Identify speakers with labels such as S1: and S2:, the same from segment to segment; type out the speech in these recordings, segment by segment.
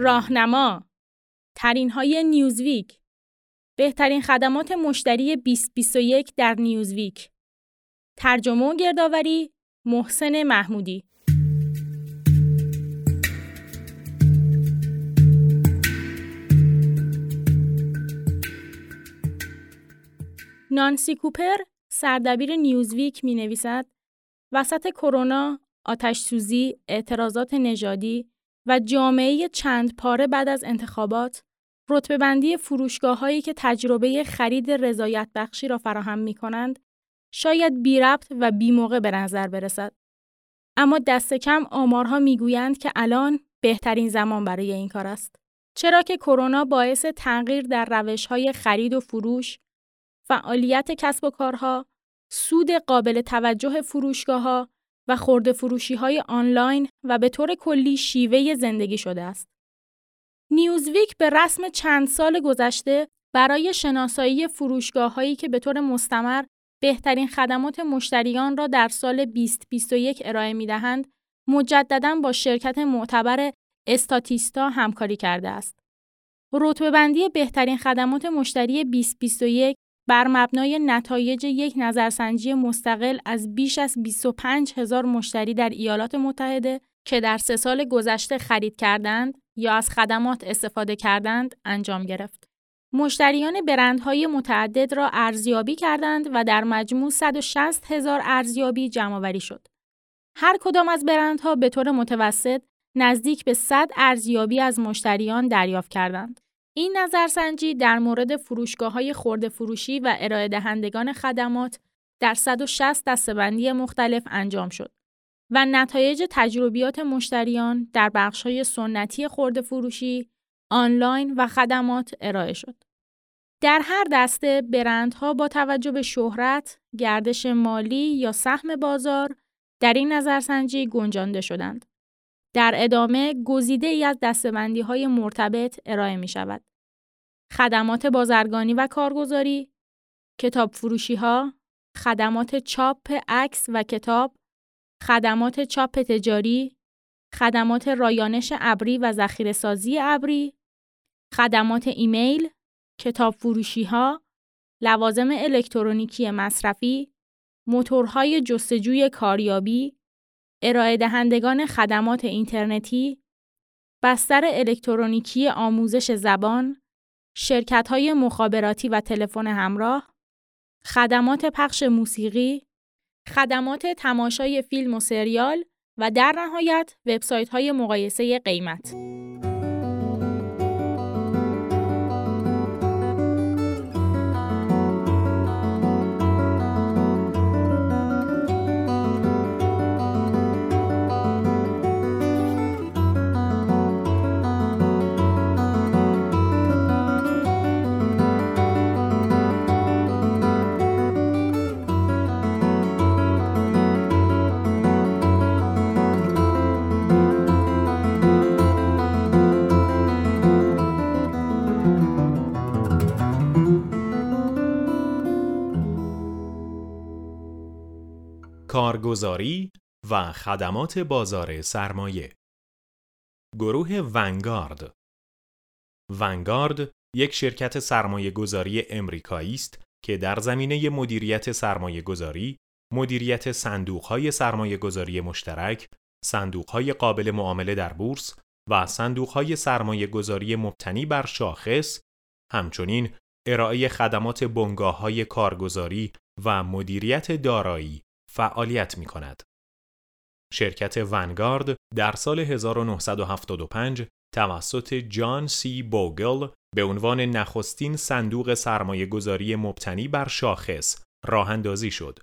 S1: راهنما. ترین های نیوزویک. بهترین خدمات مشتری 2021 در نیوزویک. ترجمه و گردآوری محسن محمودی. نانسی کوپر سردبیر نیوزویک می نویسد وسط کرونا، آتش سوزی، اعتراضات نژادی و جامعه چند پاره بعد از انتخابات، رتبه بندی فروشگاه هایی که تجربه خرید رضایت بخشی را فراهم می کنند، شاید بی ربط و بی موقع به نظر برسد. اما دست کم آمارها می‌گویند که الان بهترین زمان برای این کار است. چرا که کرونا باعث تغییر در روش های خرید و فروش، فعالیت کسب و کارها، سود قابل توجه فروشگاه ها و خورده فروشی های آنلاین و به طور کلی شیوه زندگی شده است. نیوزویک به رسم چند سال گذشته برای شناسایی فروشگاه هایی که به طور مستمر بهترین خدمات مشتریان را در سال 2021 ارائه می دهند، مجددا با شرکت معتبر استاتیستا همکاری کرده است. رتبه بندی بهترین خدمات مشتری 2021 بر مبنای نتایج یک نظرسنجی مستقل از بیش از 25 هزار مشتری در ایالات متحده که در سه سال گذشته خرید کردند یا از خدمات استفاده کردند انجام گرفت. مشتریان برندهای متعدد را ارزیابی کردند و در مجموع 160 هزار ارزیابی جمعآوری شد. هر کدام از برندها به طور متوسط نزدیک به 100 ارزیابی از مشتریان دریافت کردند. این نظرسنجی در مورد فروشگاه های خورده فروشی و ارائه دهندگان خدمات در 160 دستبندی مختلف انجام شد و نتایج تجربیات مشتریان در بخش های سنتی خورده فروشی، آنلاین و خدمات ارائه شد. در هر دسته برندها با توجه به شهرت، گردش مالی یا سهم بازار در این نظرسنجی گنجانده شدند. در ادامه گزیده ای از دستبندی های مرتبط ارائه می شود. خدمات بازرگانی و کارگزاری، کتاب فروشی ها، خدمات چاپ عکس و کتاب، خدمات چاپ تجاری، خدمات رایانش ابری و ذخیره سازی ابری، خدمات ایمیل، کتاب فروشی ها، لوازم الکترونیکی مصرفی، موتورهای جستجوی کاریابی، ارائه دهندگان خدمات اینترنتی، بستر الکترونیکی آموزش زبان، شرکت های مخابراتی و تلفن همراه، خدمات پخش موسیقی، خدمات تماشای فیلم و سریال و در نهایت وبسایت های مقایسه قیمت.
S2: کارگزاری و خدمات بازار سرمایه. گروه ونگارد. ونگارد یک شرکت سرمایه گذاری امریکایی است که در زمینه مدیریت سرمایه گذاری، مدیریت صندوق های سرمایه گذاری مشترک، صندوق های قابل معامله در بورس و صندوق های سرمایه گذاری مبتنی بر شاخص، همچنین ارائه خدمات بنگاه های کارگزاری و مدیریت دارایی فعالیت می کند. شرکت ونگارد در سال 1975 توسط جان سی بوگل به عنوان نخستین صندوق سرمایه گذاری مبتنی بر شاخص راه اندازی شد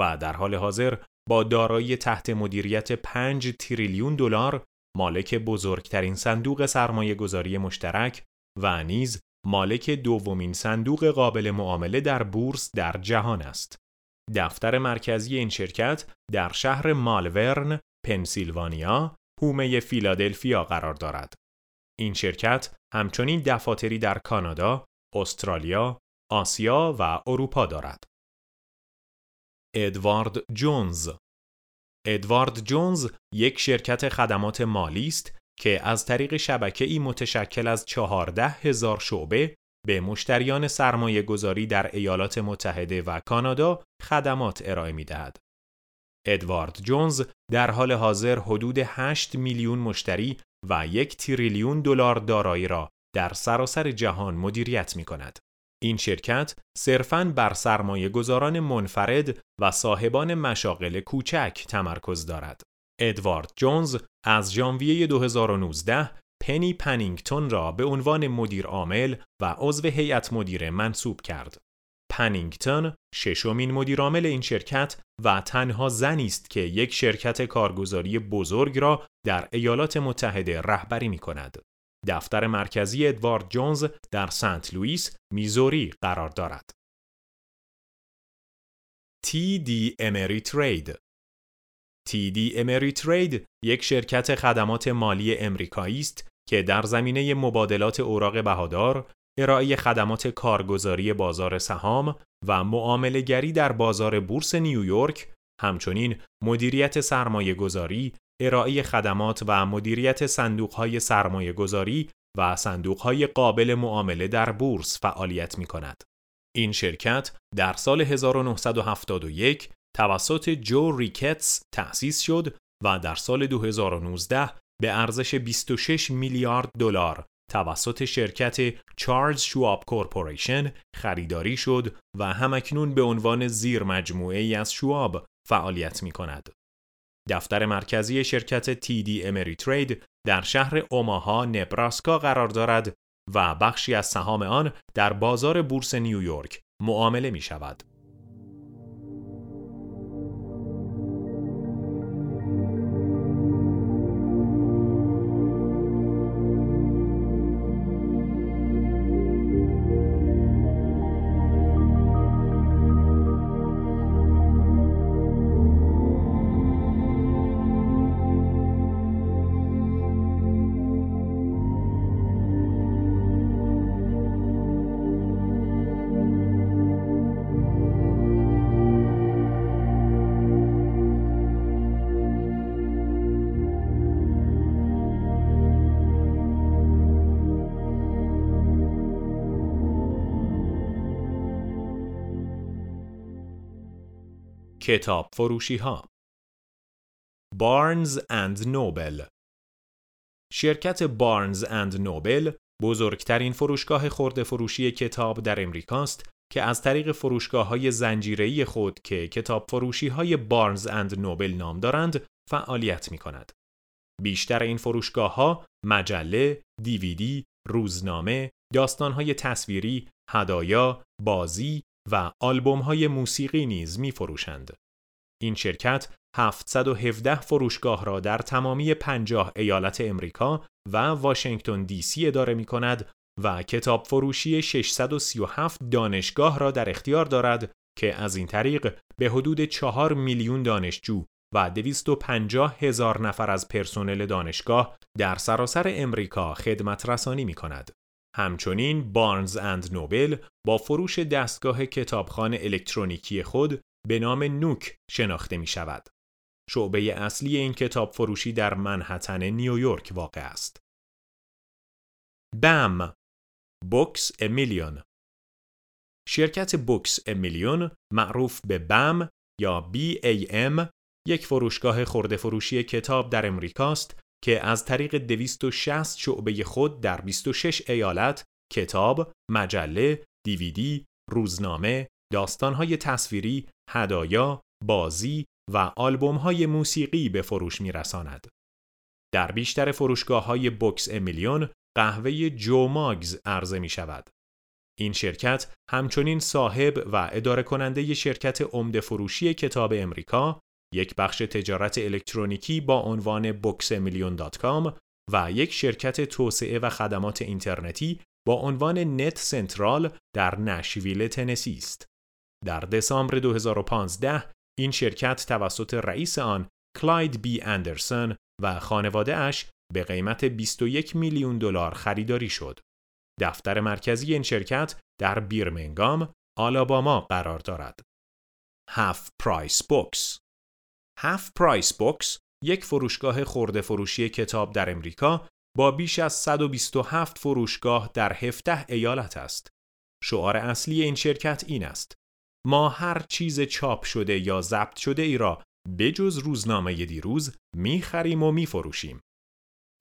S2: و در حال حاضر با دارایی تحت مدیریت 5 تریلیون دلار مالک بزرگترین صندوق سرمایه گذاری مشترک و نیز مالک دومین صندوق قابل معامله در بورس در جهان است. دفتر مرکزی این شرکت در شهر مالورن، پنسیلوانیا، حومه فیلادلفیا قرار دارد. این شرکت همچنین دفاتری در کانادا، استرالیا، آسیا و اروپا دارد. ادوارد جونز ادوارد جونز یک شرکت خدمات مالی است که از طریق شبکه‌ای متشکل از 14 هزار شعبه به مشتریان سرمایه گذاری در ایالات متحده و کانادا خدمات ارائه می دهد. ادوارد جونز در حال حاضر حدود 8 میلیون مشتری و یک تریلیون دلار دارایی را در سراسر جهان مدیریت می کند. این شرکت صرفاً بر سرمایه گذاران منفرد و صاحبان مشاغل کوچک تمرکز دارد. ادوارد جونز از ژانویه 2019 پنی پنینگتون را به عنوان مدیر عامل و عضو هیئت مدیره منصوب کرد. پنینگتون ششمین مدیرعامل این شرکت و تنها زنی است که یک شرکت کارگزاری بزرگ را در ایالات متحده رهبری می کند. دفتر مرکزی ادوارد جونز در سنت لوئیس، میزوری قرار دارد. TD Ameritrade TD Ameritrade یک شرکت خدمات مالی امریکایی است که در زمینه مبادلات اوراق بهادار، ارائه خدمات کارگزاری بازار سهام و معاملهگری در بازار بورس نیویورک، همچنین مدیریت سرمایه گذاری، ارائه خدمات و مدیریت صندوقهای سرمایه گذاری و صندوقهای قابل معامله در بورس فعالیت می کند. این شرکت در سال 1971 توسط جو ریکتس تأسیس شد و در سال 2019 به ارزش 26 میلیارد دلار توسط شرکت Charles Schwab Corporation خریداری شد و هم‌اکنون به عنوان زیر مجموعه ای از Schwab فعالیت می کند. دفتر مرکزی شرکت TD Ameritrade در شهر اوماها نبراسکا قرار دارد و بخشی از سهام آن در بازار بورس نیویورک معامله می شود. کتاب فروشی ها بارنز اند نوبل شرکت بارنز اند نوبل بزرگترین فروشگاه خورده فروشی کتاب در امریکاست که از طریق فروشگاه های زنجیره‌ای خود که کتاب فروشی های بارنز اند نوبل نام دارند فعالیت می کند. بیشتر این فروشگاه ها مجله، دیویدی، روزنامه، داستان های تصویری، هدایا، بازی و آلبوم های موسیقی نیز می فروشند. این شرکت 717 فروشگاه را در تمامی 50 ایالت امریکا و واشنگتن دی سی اداره می کند و کتاب فروشی 637 دانشگاه را در اختیار دارد که از این طریق به حدود 4 میلیون دانشجو و 250 هزار نفر از پرسنل دانشگاه در سراسر امریکا خدمت رسانی می کند. همچنین بارنز اند نوبل با فروش دستگاه کتابخانه الکترونیکی خود به نام نوک شناخته می شود. شعبه اصلی این کتاب فروشی در منحتن نیویورک واقع است. بم بوکس امیلیون شرکت بوکس امیلیون معروف به بم یا BAM یک فروشگاه خورده فروشی کتاب در امریکاست که از طریق 260 شعبه خود در 26 ایالت کتاب، مجله، دیویدی، روزنامه، داستانهای تصویری، هدایا، بازی و آلبومهای موسیقی به فروش میرساند. در بیشتر فروشگاه های بوکس امیلیون قهوه جو ماگز عرضه می شود. این شرکت همچنین صاحب و اداره کننده شرکت عمده فروشی کتاب امریکا یک بخش تجارت الکترونیکی با عنوان boxemillion.com و یک شرکت توسعه و خدمات اینترنتی با عنوان NetCentral در نشویل تنسی است. در دسامبر 2015 این شرکت توسط رئیس آن کلاید بی اندرسون و خانواده اش به قیمت 21 میلیون دلار خریداری شد. دفتر مرکزی این شرکت در بیرمنگام، آلاباما قرار دارد. Half Price Books هاف پرایس بوکس یک فروشگاه خورده فروشی کتاب در امریکا با بیش از 127 فروشگاه در 17 ایالت است. شعار اصلی این شرکت این است: ما هر چیز چاپ شده یا ضبط شده ای را بجز روزنامه دیروز می‌خریم و میفروشیم.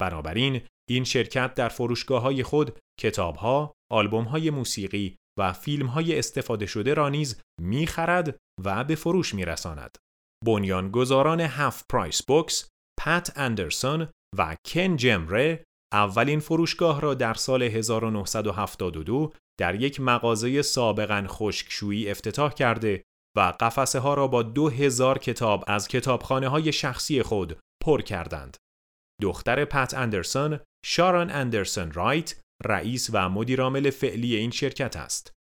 S2: بنابراین این شرکت در فروشگاه های خود کتابها، آلبوم های موسیقی و فیلم های استفاده شده را نیز می‌خرد و به فروش میرساند. بنیانگذاران Half Price Books، پت اندرسون و کن جمره اولین فروشگاه را در سال 1972 در یک مغازه سابقا خشکشویی افتتاح کرده و قفسه ها را با دو هزار کتاب از کتابخانه های شخصی خود پر کردند. دختر پت اندرسون، شاران اندرسون رایت، رئیس و مدیرعامل فعلی این شرکت است.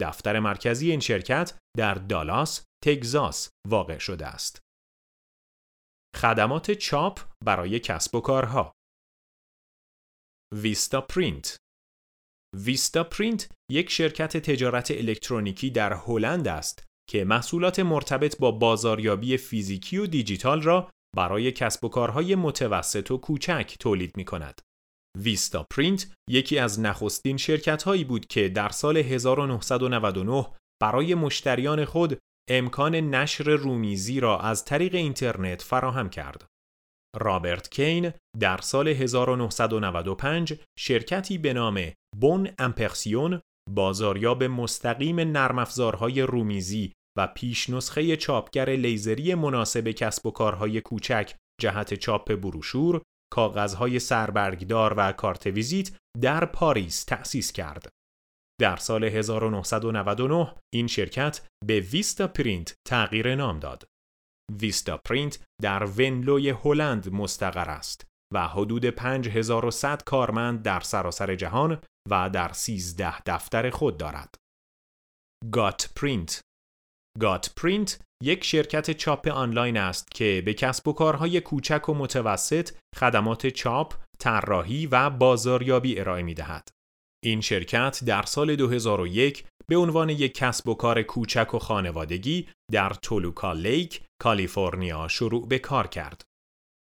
S2: دفتر مرکزی این شرکت در دالاس، تگزاس واقع شده است. خدمات چاپ برای کسب و کارها Vistaprint Vistaprint یک شرکت تجارت الکترونیکی در هلند است که محصولات مرتبط با بازاریابی فیزیکی و دیجیتال را برای کسب و کارهای متوسط و کوچک تولید می کند. ویستا پرینت یکی از نخستین شرکت هایی بود که در سال 1999 برای مشتریان خود امکان نشر رومیزی را از طریق اینترنت فراهم کرد. رابرت کین در سال 1995 شرکتی به نام بون امپرسیون بازاریاب مستقیم نرم رومیزی و پیش نسخه چاپگر لیزری مناسب کسب و کارهای کوچک جهت چاپ بروشور، کاغذهای سربرگدار و کارت ویزیت در پاریس تأسیس کرد. در سال 1999 این شرکت به Vistaprint تغییر نام داد. Vistaprint در ونلوی هلند مستقر است و حدود 5100 کارمند در سراسر جهان و در 13 دفتر خود دارد. GotPrint GotPrint یک شرکت چاپ آنلاین است که به کسب و کارهای کوچک و متوسط خدمات چاپ، طراحی و بازاریابی ارائه می دهد. این شرکت در سال 2001 به عنوان یک کسب و کار کوچک و خانوادگی در تولوکا لیک، کالیفرنیا شروع به کار کرد.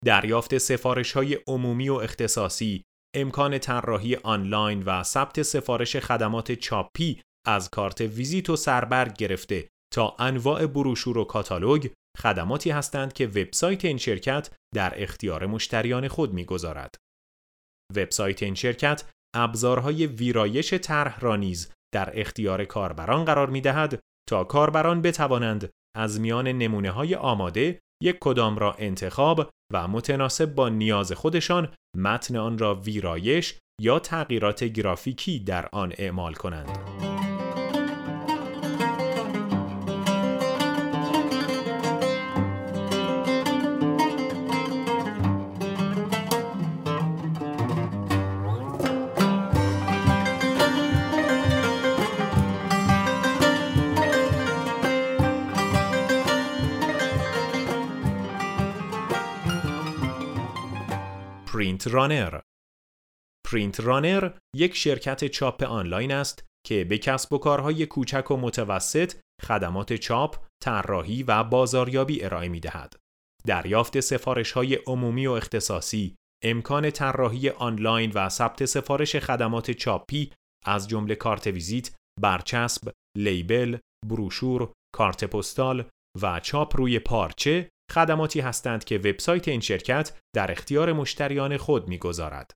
S2: دریافت سفارش های عمومی و اختصاصی، امکان طراحی آنلاین و ثبت سفارش خدمات چاپی از کارت ویزیت و سربرگ گرفته تا انواع بروشور و کاتالوگ خدماتی هستند که وبسایت این شرکت در اختیار مشتریان خود می‌گذارد. وبسایت این شرکت ابزارهای ویرایش طرح را نیز در اختیار کاربران قرار می دهد تا کاربران بتوانند از میان نمونه های آماده یک کدام را انتخاب و متناسب با نیاز خودشان متن آن را ویرایش یا تغییرات گرافیکی در آن اعمال کنند. PrintRunner PrintRunner یک شرکت چاپ آنلاین است که به کسب و کارهای کوچک و متوسط خدمات چاپ، طراحی و بازاریابی ارائه می دهد. دریافت سفارش های عمومی و اختصاصی، امکان طراحی آنلاین و ثبت سفارش خدمات چاپی از جمله کارت ویزیت، برچسب، لیبل، بروشور، کارت پستال و چاپ روی پارچه خدماتی هستند که وبسایت این شرکت در اختیار مشتریان خود می‌گذارد.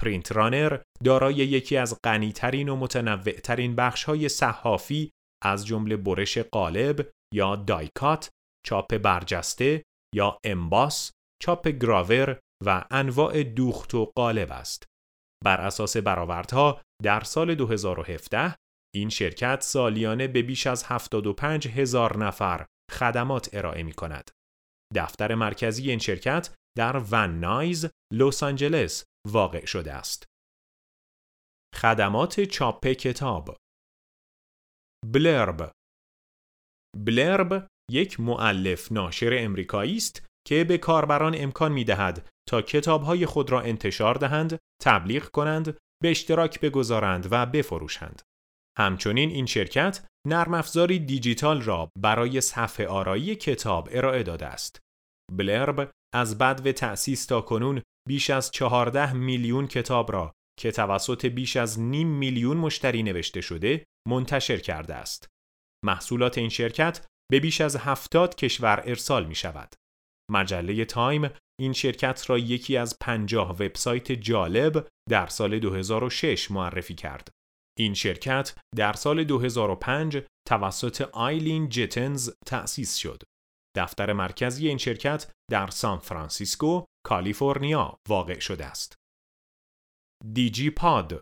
S2: پرینت رانر دارای یکی از غنیترین و متنوعترین بخش‌های صحافی از جمله برش قالب یا دایکات، چاپ برجسته یا امباس، چاپ گراور و انواع دوخت و قالب است. بر اساس برآوردها در سال 2017 این شرکت سالیانه به بیش از 75 هزار نفر خدمات ارائه می کند. دفتر مرکزی این شرکت در ون نایز، لس آنجلس واقع شده است. خدمات چاپ کتاب بلرب بلرب یک معلف ناشر امریکایی است که به کاربران امکان می دهد تا کتابهای خود را انتشار دهند، تبلیغ کنند، به اشتراک بگذارند و بفروشند. همچنین این شرکت نرم افزاری دیجیتال را برای صفحه آرایی کتاب ارائه داده است. بلرب از بد و تأسیس تا کنون بیش از 14 میلیون کتاب را که توسط بیش از نیم میلیون مشتری نوشته شده منتشر کرده است. محصولات این شرکت به بیش از هفتاد کشور ارسال می شود. مجله تایم این شرکت را یکی از پنجاه وبسایت جالب در سال 2006 معرفی کرد. این شرکت در سال 2005 توسط آیلین جتنز تأسیس شد. دفتر مرکزی این شرکت در سان فرانسیسکو، کالیفرنیا واقع شده است. DigiPod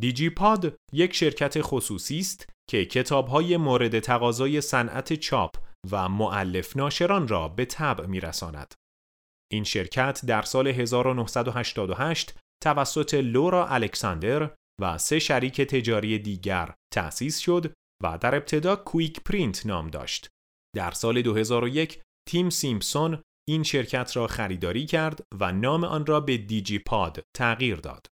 S2: DigiPod یک شرکت خصوصی است که کتابهای مورد تقاضای صنعت چاپ و مؤلف ناشران را به طبع میرساند. این شرکت در سال 1988 توسط لورا الکساندر و سه شریک تجاری دیگر تأسیس شد و در ابتدا کویک پرینت نام داشت. در سال 2001 تیم سیمپسون این شرکت را خریداری کرد و نام آن را به دیجی پاد تغییر داد.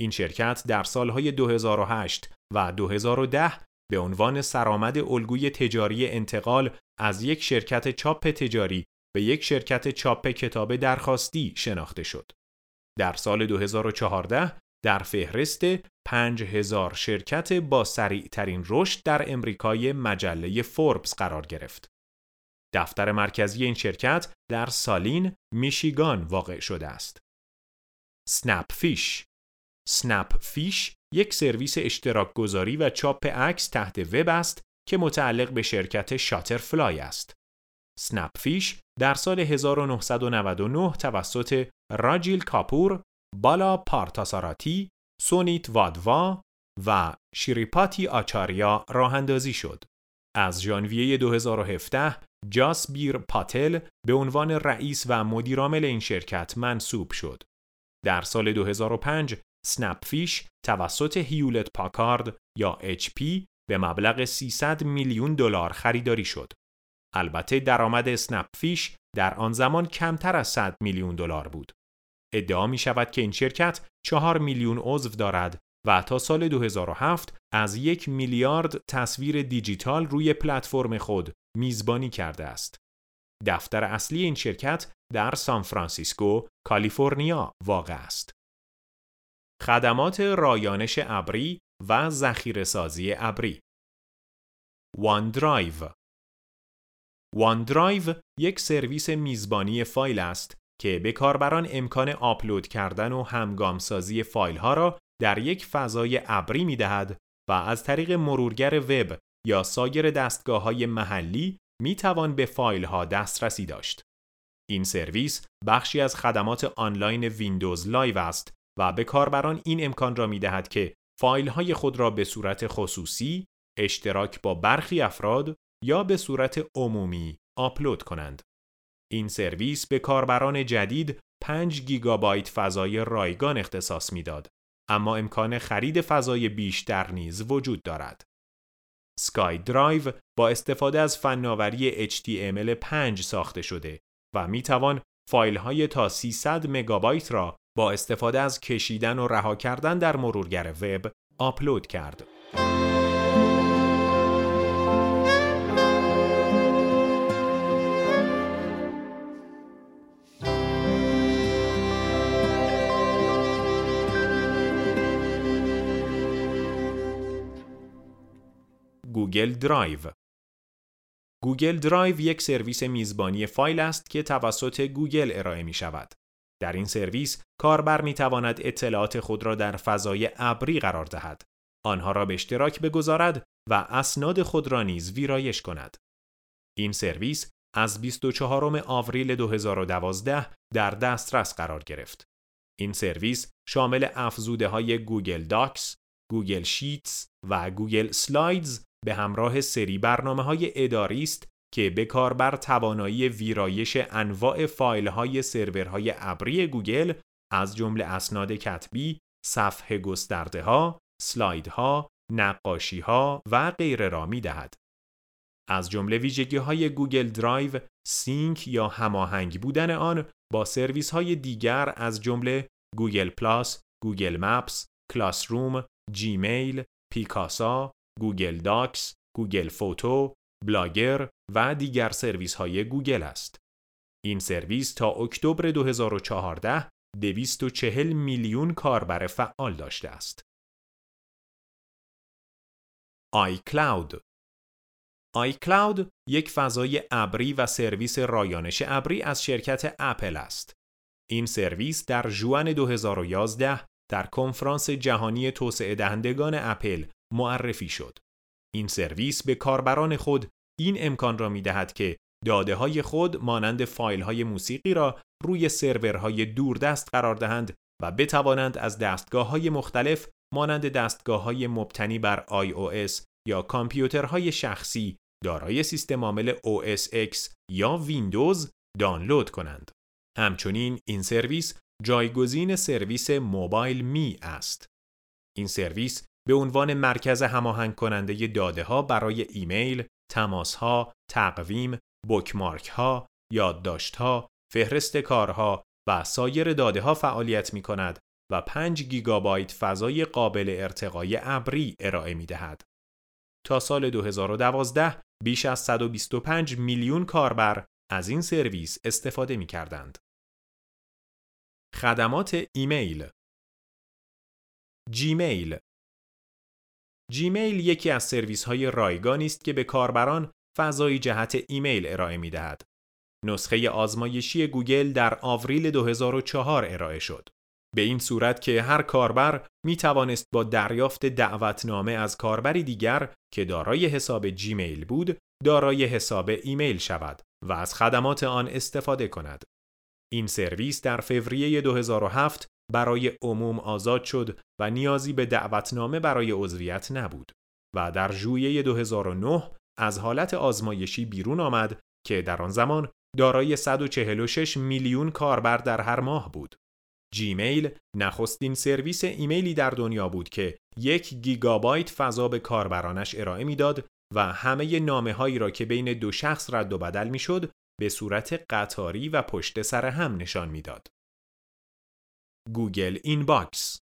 S2: این شرکت در سالهای 2008 و 2010 به عنوان سرآمد الگوی تجاری انتقال از یک شرکت چاپ تجاری به یک شرکت چاپ کتاب درخواستی شناخته شد. در سال 2014 در فهرست 5000 شرکت با سریع ترین رشد در امریکای مجله فوربس قرار گرفت. دفتر مرکزی این شرکت در سالین، میشیگان واقع شده است. Snapfish Snapfish یک سرویس اشتراک گذاری و چاپ عکس تحت وب است که متعلق به شرکت Shutterfly است. Snapfish در سال 1999 توسط راجیل کاپور، بالا پارتاساراتی، سونیت وادوا و شیریپاتی آچاریا راه اندازی شد. از ژانویه 2017 جاسبیر پاتل به عنوان رئیس و مدیرعامل این شرکت منصوب شد. در سال 2005 فیش توسط هیولت پاکارد یا HP به مبلغ 300 میلیون دلار خریداری شد. البته درآمد فیش در آن زمان کمتر از 100 میلیون دلار بود. ادعا می شود که این شرکت 4 میلیون عضو دارد و تا سال 2007 از یک میلیارد تصویر دیجیتال روی پلتفرم خود میزبانی کرده است. دفتر اصلی این شرکت در سان فرانسیسکو، کالیفرنیا واقع است. خدمات رایانش ابری و ذخیره سازی ابری OneDrive یک سرویس میزبانی فایل است که به کاربران امکان آپلود کردن و همگام سازی فایل ها را در یک فضای ابری می دهد و از طریق مرورگر وب یا سایر دستگاه های محلی می توان به فایل ها دسترسی داشت. این سرویس بخشی از خدمات آنلاین Windows Live است و به کاربران این امکان را می دهد که فایل های خود را به صورت خصوصی، اشتراک با برخی افراد یا به صورت عمومی آپلود کنند. این سرویس به کاربران جدید 5 گیگابایت فضای رایگان اختصاص می‌داد اما امکان خرید فضای بیشتر نیز وجود دارد. اسکای درایو با استفاده از فناوری HTML5 ساخته شده و می توان فایل های تا 300 مگابایت را با استفاده از کشیدن و رها کردن در مرورگر وب آپلود کرد. گوگل درایو گوگل درایو یک سرویس میزبانی فایل است که توسط گوگل ارائه می شود. در این سرویس کاربر می تواند اطلاعات خود را در فضای ابری قرار دهد. آنها را به اشتراک بگذارد و اسناد خود را نیز ویرایش کند. این سرویس از 24 آوریل 2012 در دسترس قرار گرفت. این سرویس شامل افزوده های گوگل داکس، گوگل شیتس و گوگل سلایدز به همراه سری برنامه های اداری است که به کاربر توانایی ویرایش انواع فایل های سرورهای ابری گوگل از جمله اسناد کتبی، صفحه گسترده ها، سلاید ها، نقاشی ها و غیره را می دهد. از جمله ویژگی های گوگل درایو سینک یا هماهنگ بودن آن با سرویس های دیگر از جمله گوگل پلاس، گوگل مپس، کلاس روم، جیمیل، پیکاسا، گوگل داکس، گوگل فوتو، بلاگر و دیگر سرویس های گوگل است. این سرویس تا اکتبر 2014 240 میلیون کاربر فعال داشته است. iCloud iCloud یک فضای ابری و سرویس رایانش ابری از شرکت اپل است. این سرویس در ژوئن 2011 در کنفرانس جهانی توسعه دهندگان اپل معرفی شد. این سرویس به کاربران خود این امکان را می دهد که داده های خود مانند فایل های موسیقی را روی سرورهای دوردست قرار دهند و بتوانند از دستگاه های مختلف مانند دستگاه های مبتنی بر iOS یا کامپیوترهای شخصی دارای سیستم عامل OS X یا ویندوز دانلود کنند. همچنین این سرویس جایگزین سرویس MobileMe است. این سرویس به عنوان مرکز هماهنگ کننده داده ها برای ایمیل، تماس ها، تقویم، بوکمارک ها، یادداشت ها، فهرست کارها و سایر داده ها فعالیت می کند و 5 گیگابایت فضای قابل ارتقای ابری ارائه می دهد. تا سال 2012 بیش از 125 میلیون کاربر از این سرویس استفاده می کردند. خدمات ایمیل جیمیل جیمیل یکی از سرویس های رایگانی است که به کاربران فضای جهت ایمیل ارائه می دهد. نسخه آزمایشی گوگل در آوریل 2004 ارائه شد. به این صورت که هر کاربر می توانست با دریافت دعوتنامه از کاربری دیگر که دارای حساب جیمیل بود، دارای حساب ایمیل شود و از خدمات آن استفاده کند. این سرویس در فوریه 2007 برای عموم آزاد شد و نیازی به دعوتنامه برای عضویت نبود و در ژوئیه 2009 از حالت آزمایشی بیرون آمد که در آن زمان دارای 146 میلیون کاربر در هر ماه بود. جیمیل نخستین سرویس ایمیلی در دنیا بود که یک گیگابایت فضا به کاربرانش ارائه می‌داد و همه نامه هایی را که بین دو شخص رد و بدل می‌شد به صورت قطاری و پشت سر هم نشان می‌داد. گوگل این باکس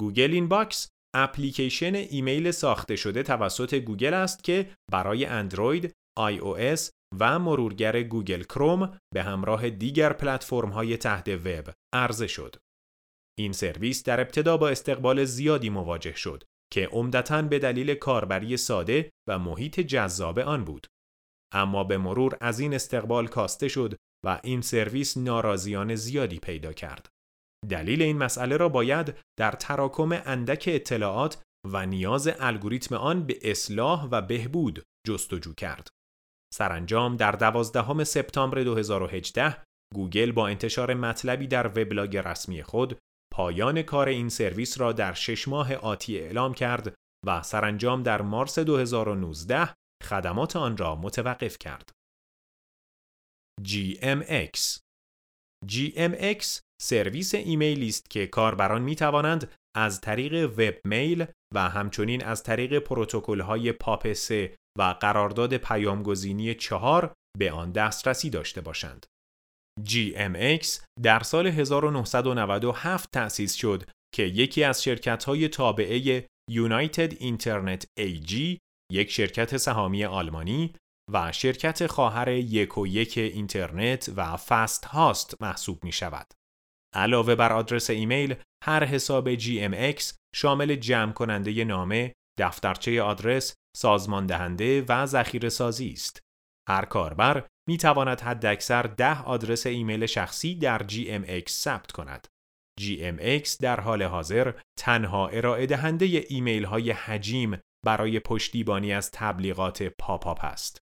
S2: گوگل این باکس اپلیکیشن ایمیل ساخته شده توسط گوگل است که برای اندروید، آی او اس و مرورگر گوگل کروم به همراه دیگر پلتفرم های تحت وب عرضه شد. این سرویس در ابتدا با استقبال زیادی مواجه شد که عمدتا به دلیل کاربری ساده و محیط جذاب آن بود. اما به مرور از این استقبال کاسته شد و این سرویس ناراضیان زیادی پیدا کرد. دلیل این مسئله را باید در تراکم اندک اطلاعات و نیاز الگوریتم آن به اصلاح و بهبود جستجو کرد. سرانجام در دوازدهم سپتامبر 2018 گوگل با انتشار مطلبی در وبلاگ رسمی خود پایان کار این سرویس را در شش ماه آتی اعلام کرد و سرانجام در مارس 2019 خدمات آن را متوقف کرد. GMX GMX سرویس ایمیلی است که کاربران می توانند از طریق وب میل و همچنین از طریق پروتکل های پاپ 3 و قرارداد پیامگزینی چهار به آن دسترسی داشته باشند. GMX در سال 1997 تأسیس شد که یکی از های تابعه United Internet AG یک شرکت سهامی آلمانی و شرکت خواهر یک و یک اینترنت و فست هاست محسوب می شود. علاوه بر آدرس ایمیل، هر حساب GMX شامل جمع کننده نامه، دفترچه آدرس، سازمان دهنده و ذخیره سازی است. هر کاربر می تواند حداکثر ده آدرس ایمیل شخصی در GMX ثبت کند. GMX در حال حاضر تنها ارائه دهنده ایمیل های حجیم برای پشتیبانی از تبلیغات پاپاپ است.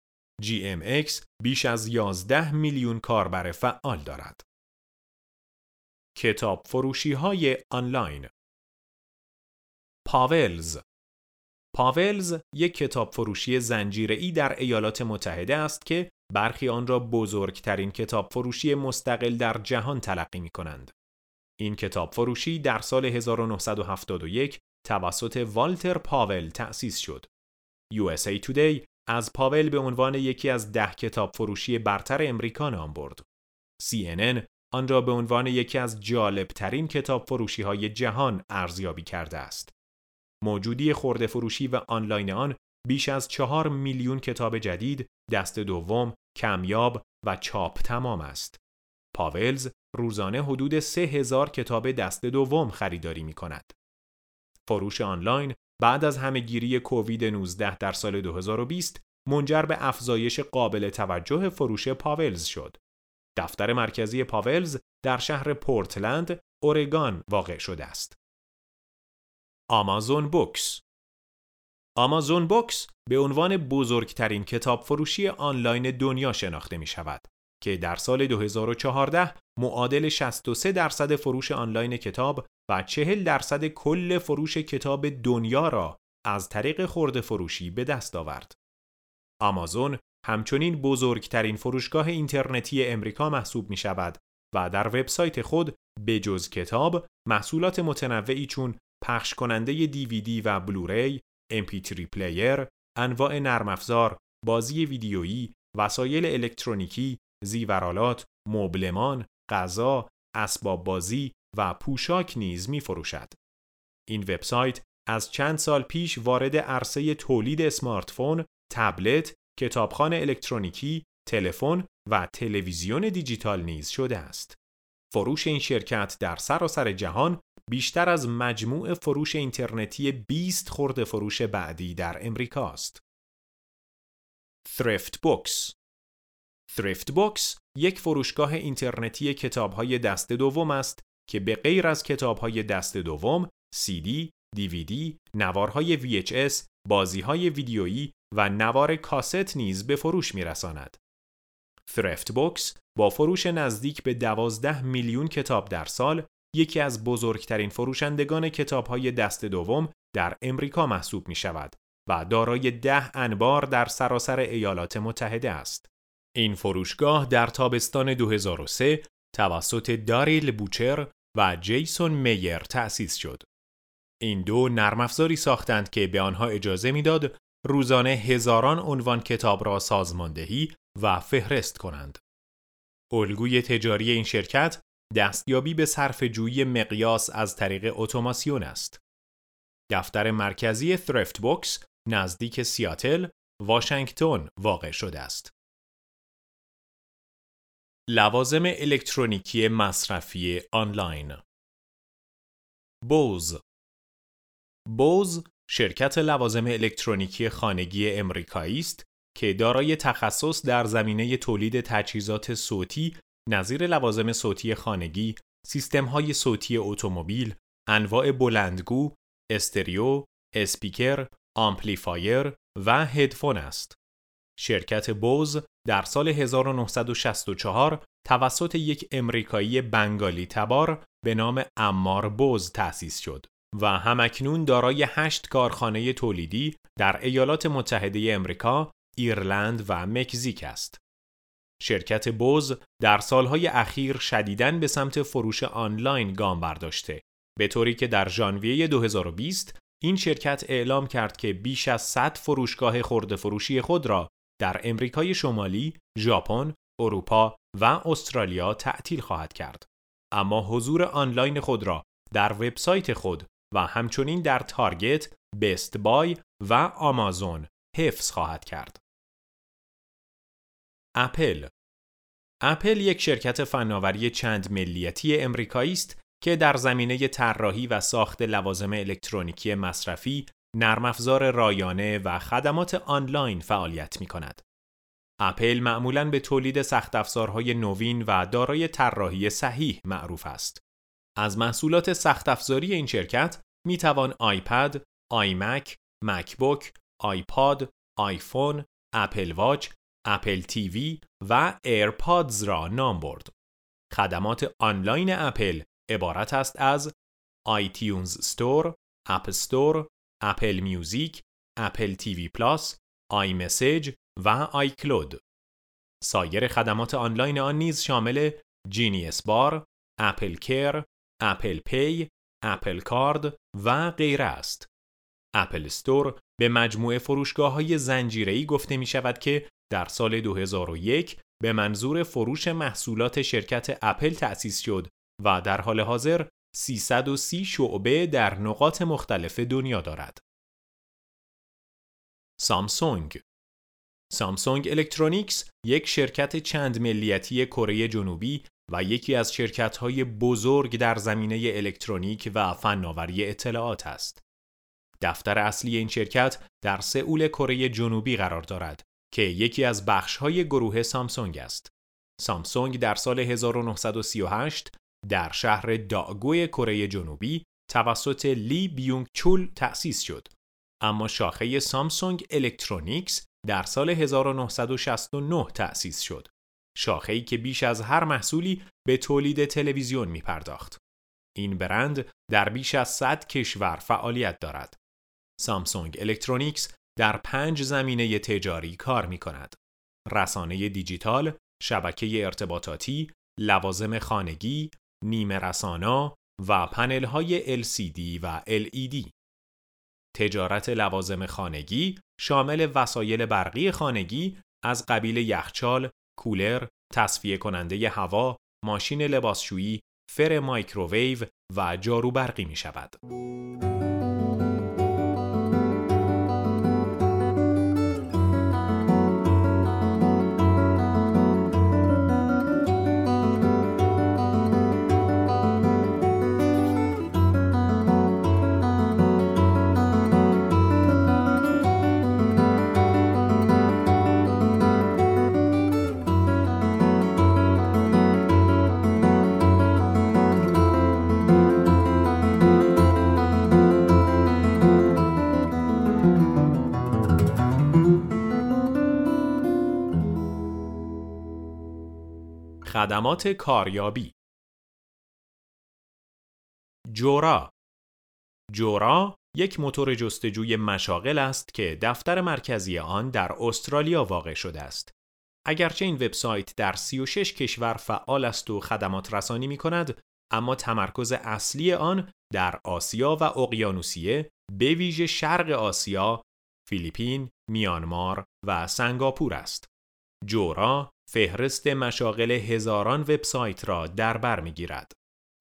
S2: GMX بیش از 11 میلیون کاربر فعال دارد. کتاب فروشی های آنلاین پاولز پاولز یک کتاب فروشی زنجیره‌ای در ایالات متحده است که برخی آن را بزرگترین کتاب فروشی مستقل در جهان تلقی می کنند. این کتاب فروشی در سال 1971 توسط والتر پاول تأسیس شد. USA Today از پاول به عنوان یکی از ده کتاب فروشی برتر امریکا نام برد. CNN آن را به عنوان یکی از جالبترین کتاب فروشی های جهان ارزیابی کرده است. موجودی خورده فروشی و آنلاین آن بیش از چهار میلیون کتاب جدید، دست دوم، کمیاب و چاپ تمام است. پاولز روزانه حدود 3000 کتاب دست دوم خریداری می کند. فروش آنلاین بعد از همهگیری کووید 19 در سال 2020 منجر به افزایش قابل توجه فروش پاولز شد. دفتر مرکزی پاولز در شهر پورتلند، اورگان واقع شده است. آمازون بوکس آمازون بوکس به عنوان بزرگترین کتاب فروشی آنلاین دنیا شناخته می شود که در سال 2014 معادل 63 درصد فروش آنلاین کتاب و 40 درصد کل فروش کتاب دنیا را از طریق خورده فروشی به دست آورد. آمازون همچنین بزرگترین فروشگاه اینترنتی امریکا محسوب می شود و در وبسایت خود به جز کتاب محصولات متنوعی چون پخش کننده دیویدی و بلوری، MP3 پلیر، انواع نرم افزار، بازی ویدیویی، وسایل الکترونیکی، زیورآلات، مبلمان، غذا، اسباب بازی و پوشاک نیز می فروشد. این وبسایت از چند سال پیش وارد عرصه تولید اسمارت فون، تبلت، کتابخانه الکترونیکی، تلفن و تلویزیون دیجیتال نیز شده است. فروش این شرکت در سراسر جهان بیشتر از مجموع فروش اینترنتی 20 خورده فروش بعدی در امریکا است. Thrift Books Thrift Books یک فروشگاه اینترنتی کتابهای دست دوم است که به غیر از کتابهای دست دوم، CD، DVD، نوارهای VHS، بازیهای ویدیویی و نوار کاست نیز به فروش میرساند. Thrift Books با فروش نزدیک به 12 میلیون کتاب در سال یکی از بزرگترین فروشندگان کتابهای دست دوم در امریکا محسوب می شود و دارای ده انبار در سراسر ایالات متحده است. این فروشگاه در تابستان 2003 توسط داریل بوچر و جیسون میر تأسیس شد. این دو نرم افزاری ساختند که به آنها اجازه می‌داد روزانه هزاران عنوان کتاب را سازماندهی و فهرست کنند. الگوی تجاری این شرکت دستیابی به صرف جویی مقیاس از طریق اتوماسیون است. دفتر مرکزی ثرفت بوکس نزدیک سیاتل، واشنگتن واقع شده است. لوازم الکترونیکی مصرفی آنلاین بوز بوز شرکت لوازم الکترونیکی خانگی امریکایی است که دارای تخصص در زمینه تولید تجهیزات صوتی نظیر لوازم صوتی خانگی، های صوتی اتومبیل، انواع بلندگو، استریو، اسپیکر، آمپلیفایر و هدفون است. شرکت بوز در سال 1964 توسط یک امریکایی بنگالی تبار به نام امار بوز تأسیس شد و همکنون دارای هشت کارخانه تولیدی در ایالات متحده امریکا، ایرلند و مکزیک است. شرکت بوز در سالهای اخیر شدیداً به سمت فروش آنلاین گام برداشته به طوری که در ژانویه 2020 این شرکت اعلام کرد که بیش از 100 فروشگاه خورده فروشی خود را در امریکای شمالی، ژاپن، اروپا و استرالیا تعطیل خواهد کرد. اما حضور آنلاین خود را در وبسایت خود و همچنین در تارگت، بست بای و آمازون حفظ خواهد کرد. اپل اپل یک شرکت فناوری چند ملیتی امریکایی است که در زمینه طراحی و ساخت لوازم الکترونیکی مصرفی، نرم افزار رایانه و خدمات آنلاین فعالیت می کند. اپل معمولاً به تولید سخت افزارهای نوین و دارای طراحی صحیح معروف است. از محصولات سخت افزاری این شرکت می توان iPad، iMac، MacBook، iPod، iPhone، Apple Watch Apple TV و AirPods را نام برد. خدمات آنلاین اپل عبارت است از iTunes Store، App Store، Apple Music، Apple TV Plus، iMessage و iCloud. سایر خدمات آنلاین آن نیز شامل Genius Bar، Apple Care، Apple Pay، Apple Card و غیره است. Apple Store به مجموعه فروشگاه های زنجیره‌ای گفته می شود که در سال 2001 به منظور فروش محصولات شرکت اپل تأسیس شد و در حال حاضر 330 شعبه در نقاط مختلف دنیا دارد. سامسونگ سامسونگ الکترونیکس یک شرکت چند ملیتی کره جنوبی و یکی از شرکت‌های بزرگ در زمینه الکترونیک و فناوری اطلاعات است. دفتر اصلی این شرکت در سئول کره جنوبی قرار دارد که یکی از بخش‌های گروه سامسونگ است. سامسونگ در سال 1938 در شهر دائگوی کره جنوبی توسط لی بیونگ چول تأسیس شد. اما شاخه Samsung Electronics در سال 1969 تأسیس شد. شاخه‌ای که بیش از هر محصولی به تولید تلویزیون می پرداخت. این برند در بیش از 100 کشور فعالیت دارد. Samsung Electronics در پنج زمینه تجاری کار می کند. رسانه دیجیتال، شبکه ارتباطاتی، لوازم خانگی، نیمه رسانا و پنل های LCD و LED. تجارت لوازم خانگی شامل وسایل برقی خانگی از قبیل یخچال، کولر، تصفیه کننده هوا، ماشین لباسشویی، فر مایکروویو و جارو برقی می شود. خدمات کاریابی جورا جورا یک موتور جستجوی مشاغل است که دفتر مرکزی آن در استرالیا واقع شده است. اگرچه این وبسایت در 36 کشور فعال است و خدمات رسانی می کند، اما تمرکز اصلی آن در آسیا و اقیانوسیه به ویژه شرق آسیا، فیلیپین، میانمار و سنگاپور است. جورا فهرست مشاغل هزاران وبسایت را در بر می‌گیرد.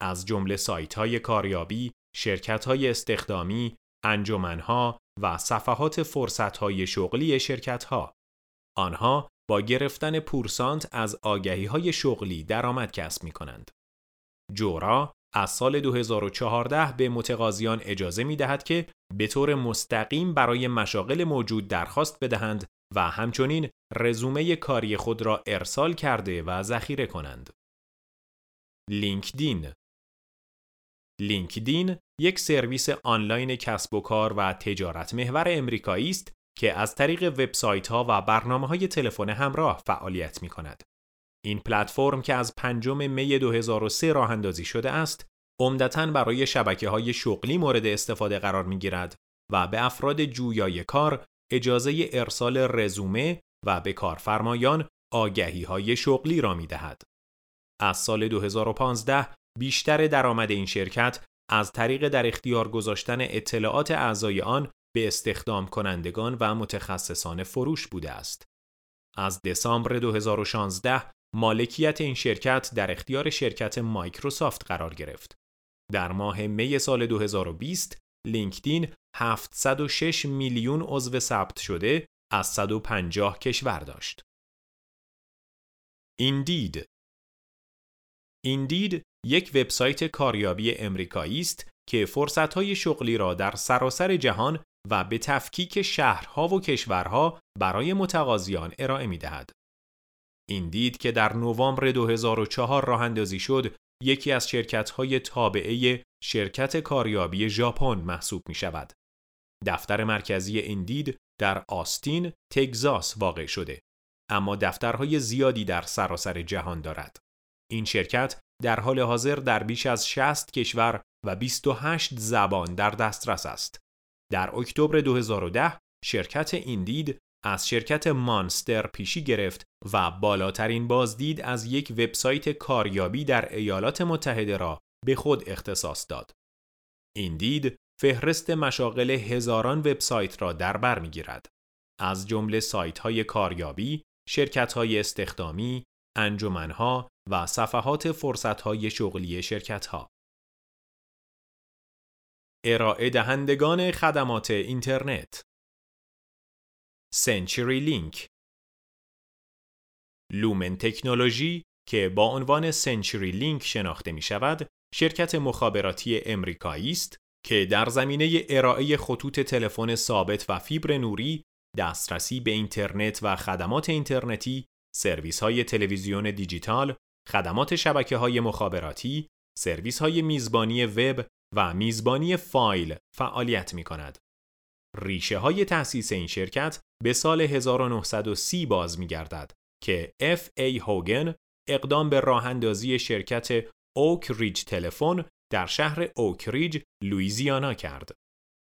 S2: از جمله سایت های کاریابی، شرکت های استخدامی، انجمنها و صفحات فرصت های شغلی شرکت ها. آنها با گرفتن پورسانت از آگهی های شغلی درآمد کسب می کنند. جورا از سال 2014 به متقاضیان اجازه می دهد که به طور مستقیم برای مشاغل موجود درخواست بدهند و همچنین رزومه کاری خود را ارسال کرده و ذخیره کنند. لینکدین لینکدین یک سرویس آنلاین کسب و کار و تجارت محور امریکایی است که از طریق وبسایت ها و برنامه های تلفن همراه فعالیت می کند. این پلتفرم که از پنجم می 2003 راه اندازی شده است، عمدتا برای شبکه های شغلی مورد استفاده قرار می گیرد و به افراد جویای کار اجازه ارسال رزومه و به کارفرمایان آگهی های شغلی را می دهد. از سال 2015 بیشتر درآمد این شرکت از طریق در اختیار گذاشتن اطلاعات اعضای آن به استخدام کنندگان و متخصصان فروش بوده است. از دسامبر 2016 مالکیت این شرکت در اختیار شرکت مایکروسافت قرار گرفت. در ماه می سال 2020 لینکدین 706 میلیون عضو ثبت شده از 150 کشور داشت. ایندید ایندید یک وبسایت کاریابی امریکایی است که فرصت‌های شغلی را در سراسر جهان و به تفکیک شهرها و کشورها برای متقاضیان ارائه می‌دهد. ایندید که در نوامبر 2004 راه اندازی شد، یکی از شرکت‌های تابعه شرکت کاریابی ژاپن محسوب می شود. دفتر مرکزی ایندید در آستین، تگزاس واقع شده، اما دفترهای زیادی در سراسر جهان دارد. این شرکت در حال حاضر در بیش از 60 کشور و 28 زبان در دسترس است. در اکتبر 2010 شرکت ایندید از شرکت مانستر پیشی گرفت و بالاترین بازدید از یک وبسایت کاریابی در ایالات متحده را به خود اختصاص داد. ایندید فهرست مشاغل هزاران وبسایت را در بر می‌گیرد. از جمله سایت های کاریابی، شرکت های استخدامی، انجمنها و صفحات فرصت های شغلی شرکت ها. ارائه دهندگان خدمات اینترنت CenturyLink Lumen Technology که با عنوان CenturyLink شناخته می شود، شرکت مخابراتی امریکایی است که در زمینه ارائه خطوط تلفن ثابت و فیبر نوری، دسترسی به اینترنت و خدمات اینترنتی، سرویس های تلویزیون دیجیتال، خدمات شبکه های مخابراتی، سرویس های میزبانی وب و میزبانی فایل فعالیت می کند. ریشه های تأسیس این شرکت به سال 1930 باز می گردد که ای هوگن اقدام به راه اندازی شرکت Oak Ridge تلفن در شهر Oak Ridge لویزیانا کرد.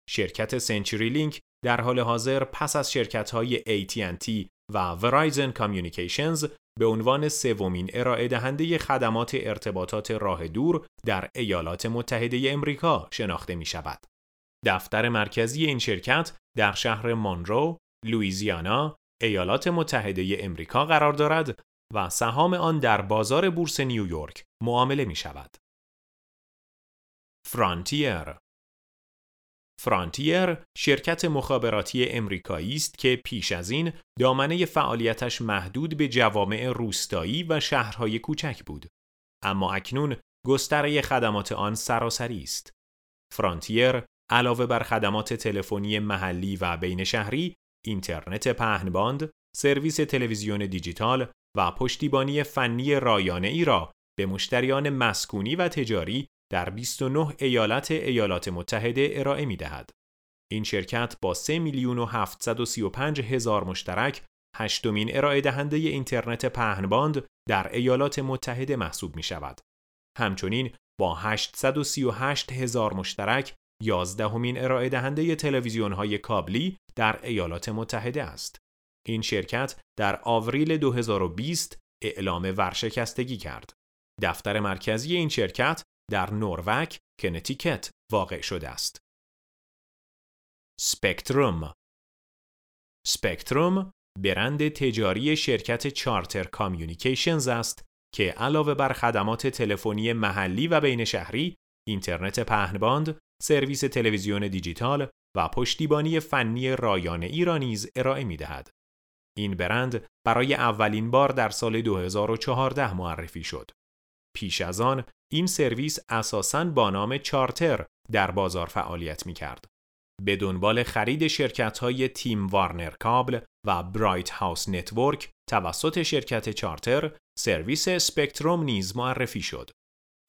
S2: شرکت CenturyLink در حال حاضر پس از شرکت های AT&T و Verizon Communications به عنوان سومین ارائه دهنده خدمات ارتباطات راه دور در ایالات متحده امریکا شناخته می شود. دفتر مرکزی این شرکت در شهر مونرو، لویزیانا، ایالات متحده امریکا قرار دارد و سهام آن در بازار بورس نیویورک معامله می شود. فرانتیر. فرانتیر شرکت مخابراتی امریکایی است که پیش از این دامنه فعالیتش محدود به جوامع روستایی و شهرهای کوچک بود. اما اکنون گستره خدمات آن سراسری است. فرانتیر علاوه بر خدمات تلفنی محلی و بین شهری اینترنت پهنباند سرویس تلویزیون دیجیتال و پشتیبانی فنی رایانه ای را به مشتریان مسکونی و تجاری در 29 ایالت ایالات متحده ارائه می دهد. این شرکت با 3 میلیون و 735 هزار مشترک هشتمین ارائه دهنده اینترنت پهنباند در ایالات متحده محسوب می شود. همچنین با 838 هزار مشترک یازدهمین ارائه دهنده تلویزیون های کابلی در ایالات متحده است. این شرکت در آوریل 2020 اعلام ورشکستگی کرد. دفتر مرکزی این شرکت در نورواک، کنتیکت واقع شده است. Spectrum Spectrum برند تجاری شرکت Charter Communications است که علاوه بر خدمات تلفنی محلی و بین شهری، اینترنت پهنباند، سرویس تلویزیون دیجیتال و پشتیبانی فنی رایانه ای را نیز ارائه می دهد. این برند برای اولین بار در سال 2014 معرفی شد. پیش از آن این سرویس اساساً با نام چارتر در بازار فعالیت می کرد. به دنبال خرید شرکت های تیم وارنر کابل و Bright House Network توسط شرکت Charter سرویس Spectrum نیز معرفی شد.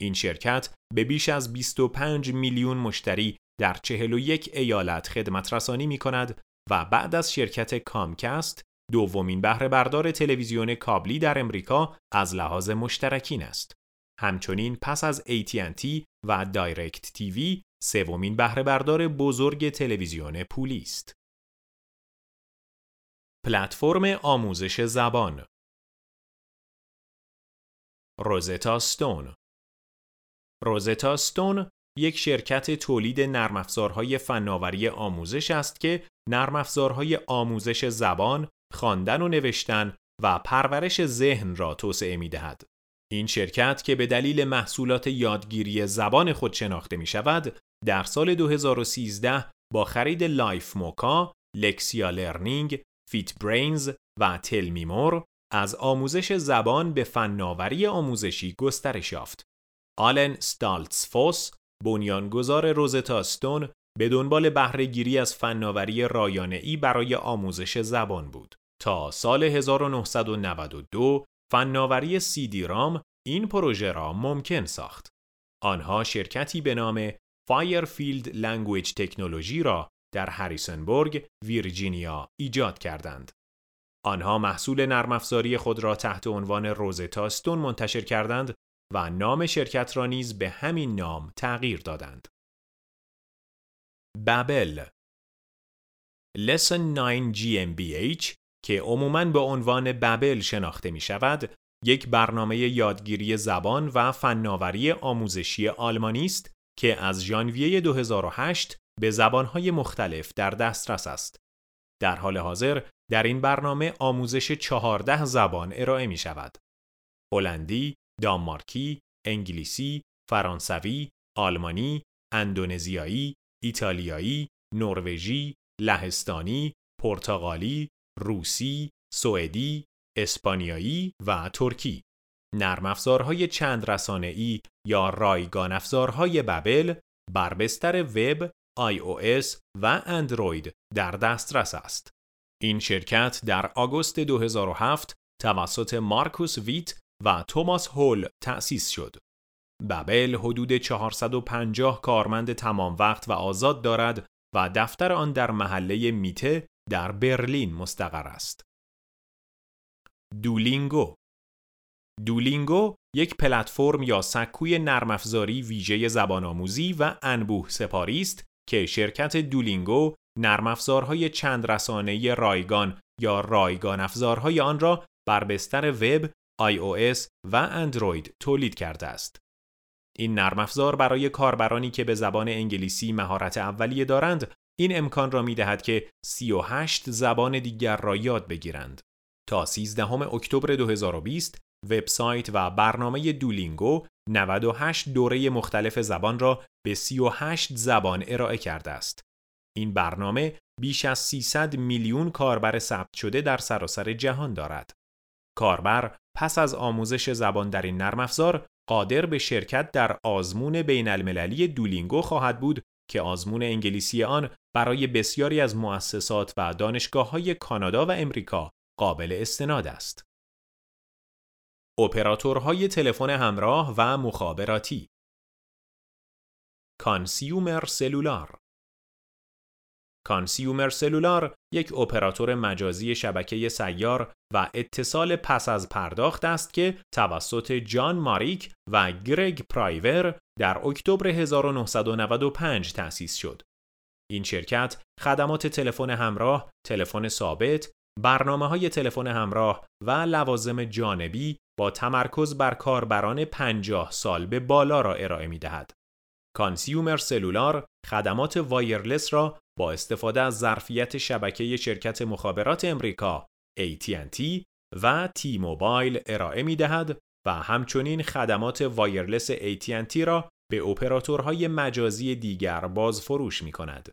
S2: این شرکت به بیش از 25 میلیون مشتری در 41 ایالت خدمت رسانی می کند و بعد از شرکت Comcast دومین بهره بردار تلویزیون کابلی در امریکا از لحاظ مشترکین است. همچنین پس از AT&T و DirecTV سومین بهره بردار بزرگ تلویزیون پولی است. پلتفرم آموزش زبان روزتا ستون روزتا ستون یک شرکت تولید نرم افزارهای فناوری آموزش است که نرم افزارهای آموزش زبان، خواندن و نوشتن و پرورش ذهن را توسعه می دهد. این شرکت که به دلیل محصولات یادگیری زبان خود شناخته می شود، در سال 2013 با خرید Livemocha، Lexia Learning، Fit Brains و Tell Me More از آموزش زبان به فناوری آموزشی گسترش یافت. آلن فوس، بنیانگذار Rosetta Stone به دنبال بهرهگیری از فناوری رایانه‌ای برای آموزش زبان بود. تا سال 1992 فناوری CD-ROM این پروژه را ممکن ساخت. آنها شرکتی به نام Fairfield Language Technology را در هریسنبورگ، ویرجینیا ایجاد کردند. آنها محصول نرم افزاری خود را تحت عنوان Rosetta Stone منتشر کردند و نام شرکت را نیز به همین نام تغییر دادند. Babbel Lesson 9 GmbH که عموماً به عنوان Babbel شناخته می شود، یک برنامه یادگیری زبان و فناوری آموزشی آلمانی است که از ژانویه 2008 به زبانهای مختلف در دسترس است. در حال حاضر در این برنامه آموزش 14 زبان ارائه می شود. هلندی، دانمارکی، انگلیسی، فرانسوی، آلمانی، اندونزیایی، ایتالیایی، نروژی، لهستانی، پرتغالی، روسی، سوئدی، اسپانیایی و ترکی. نرم افزارهای چند رسانه‌ای یا رایگان افزارهای ببل بر بستر وب، iOS و اندروید در دسترس است. این شرکت در آگوست 2007 توسط مارکوس ویت و توماس هول تأسیس شد. ببل حدود 450 کارمند تمام وقت و آزاد دارد و دفتر آن در محله میته در برلین مستقر است. دولینگو دولینگو یک پلتفرم یا سکوی نرم افزاری ویژه زبان آموزی و انبوه سپاری است که شرکت دولینگو نرم افزارهای چند رسانه رایگان یا رایگان افزارهای آن را بر بستر وب، iOS و اندروید تولید کرده است. این نرم افزار برای کاربرانی که به زبان انگلیسی مهارت اولیه دارند این امکان را می دهد که 38 زبان دیگر را یاد بگیرند. تا 13 اکتبر 2020 وبسایت و برنامه دولینگو 98 دوره مختلف زبان را به 38 زبان ارائه کرده است. این برنامه بیش از 300 میلیون کاربر ثبت شده در سراسر جهان دارد. کاربر پس از آموزش زبان در این نرم افزار قادر به شرکت در آزمون بین المللی Duolingo خواهد بود که آزمون انگلیسی آن برای بسیاری از مؤسسات و دانشگاه های کانادا و امریکا قابل استناد است. اپراتورهای تلفن همراه و مخابراتی Consumer Cellular Consumer Cellular یک اپراتور مجازی شبکه سیار و اتصال پس از پرداخت است که توسط جان ماریک و گرگ پرایور در اکتبر 1995 تأسیس شد. این شرکت خدمات تلفن همراه، تلفن ثابت، برنامه های تلفن همراه و لوازم جانبی با تمرکز بر کاربران 50 سال به بالا را ارائه می دهد. کانسیومر سلولار خدمات وایرلس را با استفاده از ظرفیت شبکه شرکت مخابرات امریکا AT&T و تی موبایل ارائه می دهد و همچنین خدمات وایرلس AT&T را به اپراتورهای مجازی دیگر بازفروش می کند.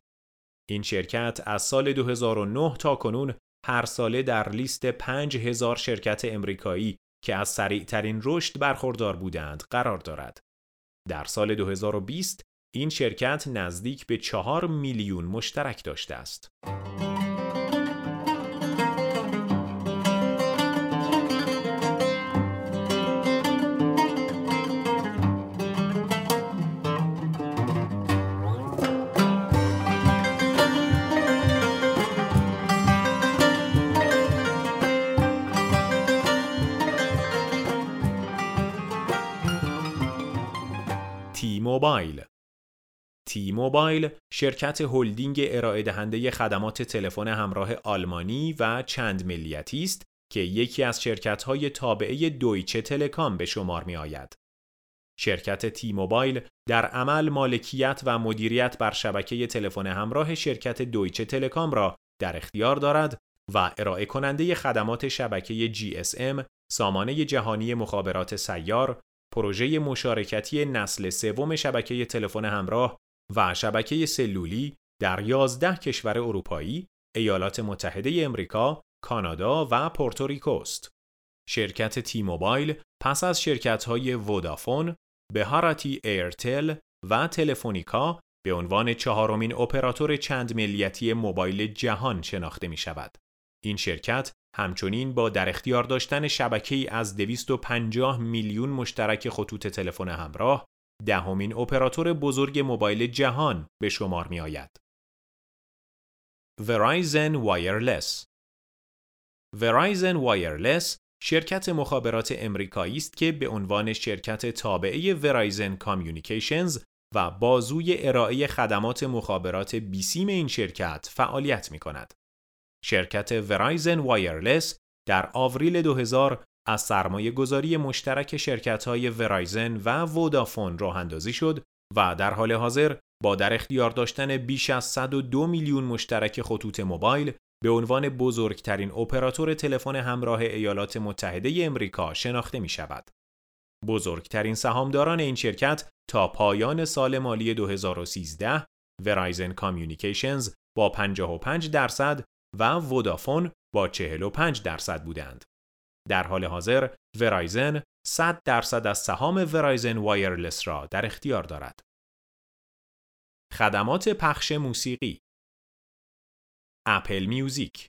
S2: این شرکت از سال 2009 تا کنون هر ساله در لیست 5000 شرکت امریکایی که از سریع ترین رشد برخوردار بودند قرار دارد. در سال 2020 این شرکت نزدیک به 4 میلیون مشترک داشته است. موبایل تی موبایل شرکت هلدینگ ارائه دهنده خدمات تلفن همراه آلمانی و چند ملیتی است که یکی از شرکت‌های تابعه دویچه تلکام به شمار می آید. شرکت تی موبایل در عمل مالکیت و مدیریت بر شبکه تلفن همراه شرکت دویچه تلکام را در اختیار دارد و ارائه کننده خدمات شبکه GSM، سامانه جهانی مخابرات سیار، پروژه مشارکتی نسل سوم شبکه تلفن همراه و شبکه سلولی در 11 کشور اروپایی، ایالات متحده امریکا، کانادا و پورتوریکو است. شرکت تی موبایل پس از شرکت‌های ودافون، بهاراتی ایرتل و تلفونیکا به عنوان چهارمین اپراتور چند ملیتی موبایل جهان شناخته می شود. این شرکت همچنین با در اختیار داشتن شبکه‌ای از 250 میلیون مشترک خطوط تلفن همراه دهمین اپراتور بزرگ موبایل جهان به شمار می آید. Verizon Wireless Verizon Wireless شرکت مخابرات امریکایی است که به عنوان شرکت تابعه Verizon Communications و بازوی ارائه خدمات مخابرات بیسیم این شرکت فعالیت می کند. شرکت ورایزن وایرلس در آوریل 2000 از سرمایه گذاری مشترک شرکت های ورایزن و وودافون راه اندازی شد و در حال حاضر با در اختیار داشتن بیش از 102 میلیون مشترک خطوط موبایل به عنوان بزرگترین اپراتور تلفن همراه ایالات متحده امریکا شناخته می شود. بزرگترین سهامداران این شرکت تا پایان سال مالی 2013 ورایزن کامیونیکیشنز با 55 درصد و ودافون با 45 درصد بودند. در حال حاضر ورایزن 100 درصد از سهام ورایزن وایرلس را در اختیار دارد. خدمات پخش موسیقی اپل میوزیک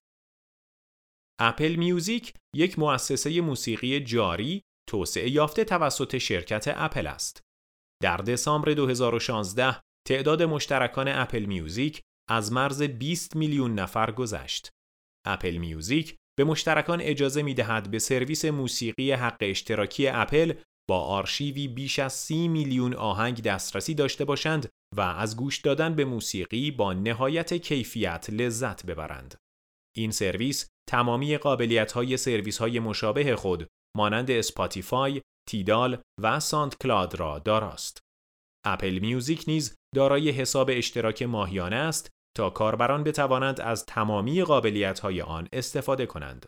S2: اپل میوزیک یک مؤسسه موسیقی جاری توسعه یافته توسط شرکت اپل است. در دسامبر 2016 تعداد مشترکان اپل میوزیک از مرز 20 میلیون نفر گذشت. اپل میوزیک به مشترکان اجازه می دهد به سرویس موسیقی حق اشتراکی اپل با آرشیوی بیش از 30 میلیون آهنگ دسترسی داشته باشند و از گوش دادن به موسیقی با نهایت کیفیت لذت ببرند. این سرویس تمامی قابلیت های سرویس های مشابه خود مانند اسپاتیفای، تیدال و ساند کلاد را داراست. اپل میوزیک نیز دارای حساب اشتراک ماهیانه است تا کاربران بتوانند از تمامی قابلیت های آن استفاده کنند.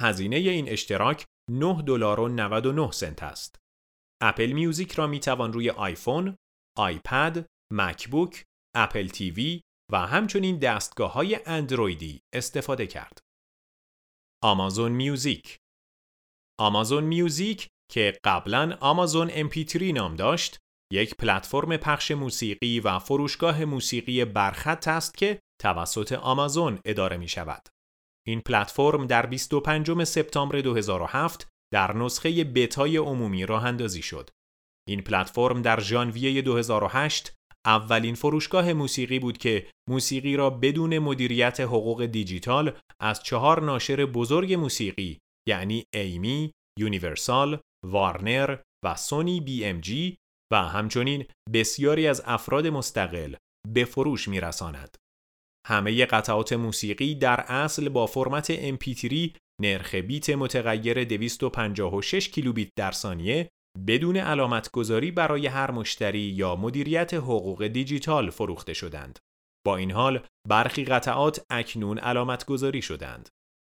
S2: هزینه این اشتراک 9 دلار و 99 سنت است. اپل میوزیک را می توان روی آیفون، آیپد، مکبوک، اپل تیوی و همچنین دستگاه های اندرویدی استفاده کرد. آمازون میوزیک آمازون میوزیک که قبلا آمازون MP3 نام داشت یک پلتفرم پخش موسیقی و فروشگاه موسیقی برخط است که توسط آمازون اداره می شود. این پلتفرم در 25 سپتامبر 2007 در نسخه بتای عمومی راه اندازی شد. این پلتفرم در ژانویه 2008 اولین فروشگاه موسیقی بود که موسیقی را بدون مدیریت حقوق دیجیتال از چهار ناشر بزرگ موسیقی یعنی ای ام آی، یونیورسال، وارنر و سونی بی ام جی همچنین بسیاری از افراد مستقل به فروش میرساند. همه قطعات موسیقی در اصل با فرمت MP3 نرخ بیت متغیر 256 کیلوبیت در ثانیه بدون علامت گذاری برای هر مشتری یا مدیریت حقوق دیجیتال فروخته شدند. با این حال برخی قطعات اکنون علامت گذاری شدند.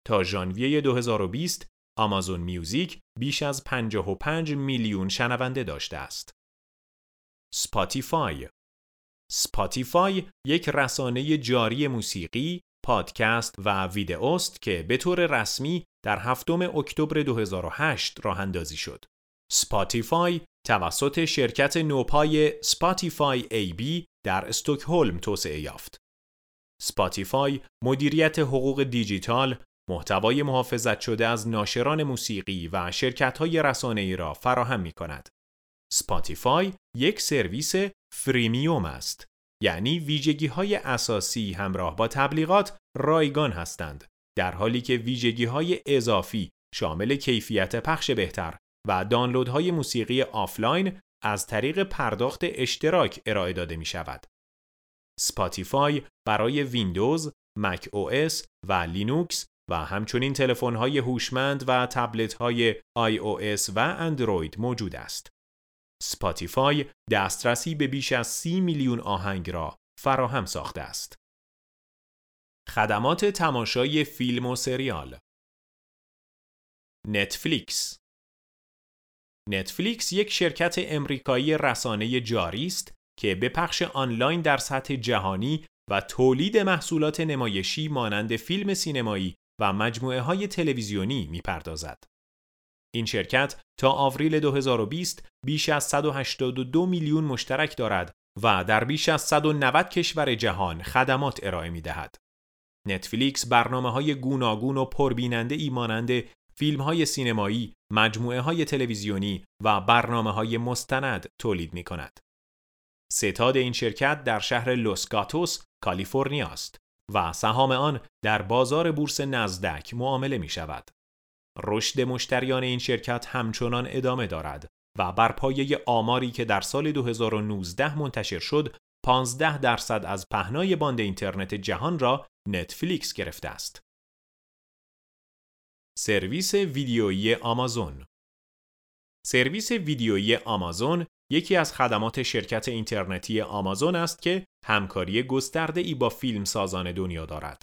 S2: تا ژانویه 2020 آمازون میوزیک بیش از 55 میلیون شنونده داشته است. سپاتیفای سپاتیفای یک رسانه جاری موسیقی، پادکست و ویدئوست که به طور رسمی در هفتم اکتبر 2008 راه اندازی شد. سپاتیفای توسط شرکت نوپای سپاتیفای ای بی در استکهلم توسعه یافت. سپاتیفای مدیریت حقوق دیجیتال، محتوای محافظت شده از ناشران موسیقی و شرکت‌های رسانه‌ای را فراهم می کند. سپاتیفای یک سرویس فریمیوم است یعنی ویژگی های اساسی همراه با تبلیغات رایگان هستند در حالی که ویژگی های اضافی شامل کیفیت پخش بهتر و دانلودهای موسیقی آفلاین از طریق پرداخت اشتراک ارائه داده می شود. سپاتیفای برای ویندوز، مک او اس و لینوکس و همچنین تلفن‌های هوشمند و تبلت‌های آی او اس و اندروید موجود است. سپاتیفای دسترسی به بیش از سی میلیون آهنگ را فراهم ساخته است. خدمات تماشای فیلم و سریال نتفلیکس نتفلیکس یک شرکت امریکایی رسانه جاری است که به پخش آنلاین در سطح جهانی و تولید محصولات نمایشی مانند فیلم سینمایی و مجموعه های تلویزیونی می‌پردازد. این شرکت تا آوریل 2020 بیش از 182 میلیون مشترک دارد و در بیش از 190 کشور جهان خدمات ارائه می دهد. نتفلیکس برنامه های گوناگون و پربیننده ای مانند فیلم های سینمایی، مجموعه های تلویزیونی و برنامه های مستند تولید می کند. ستاد این شرکت در شهر لوس گاتوس، کالیفرنیا است و سهام آن در بازار بورس نزدک معامله می شود. رشد مشتریان این شرکت همچنان ادامه دارد و بر پایه آماری که در سال 2019 منتشر شد 15 درصد از پهنای باند اینترنت جهان را نتفلیکس گرفته است. سرویس ویدیویی آمازون سرویس ویدیویی آمازون یکی از خدمات شرکت اینترنتی آمازون است که همکاری گسترده ای با فیلم سازان دنیا دارد.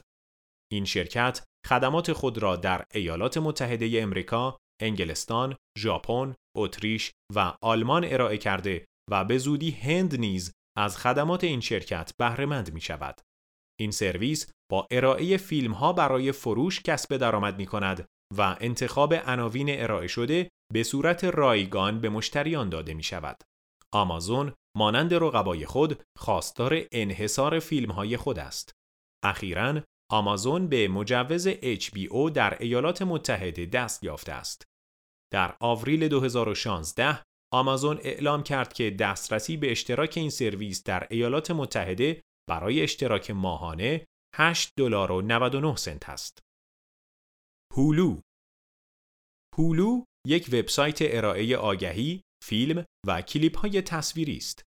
S2: این شرکت خدمات خود را در ایالات متحده امریکا، انگلستان، ژاپن، اتریش و آلمان ارائه کرده و به زودی هند نیز از خدمات این شرکت بهرهمند می شود. این سرویس با ارائه فیلم ها برای فروش کسب درآمد می کند و انتخاب عناوین ارائه شده به صورت رایگان به مشتریان داده می شود. آمازون مانند رقبای خود خواستار انحصار فیلم های خود است. اخیرا آمازون به مجوز HBO در ایالات متحده دست یافته است. در آوریل 2016 آمازون اعلام کرد که دسترسی به اشتراک این سرویس در ایالات متحده برای اشتراک ماهانه 8 دلار و 99 سنت است. هولو هولو یک وبسایت ارائه آگهی، فیلم و کلیپ های تصویری است.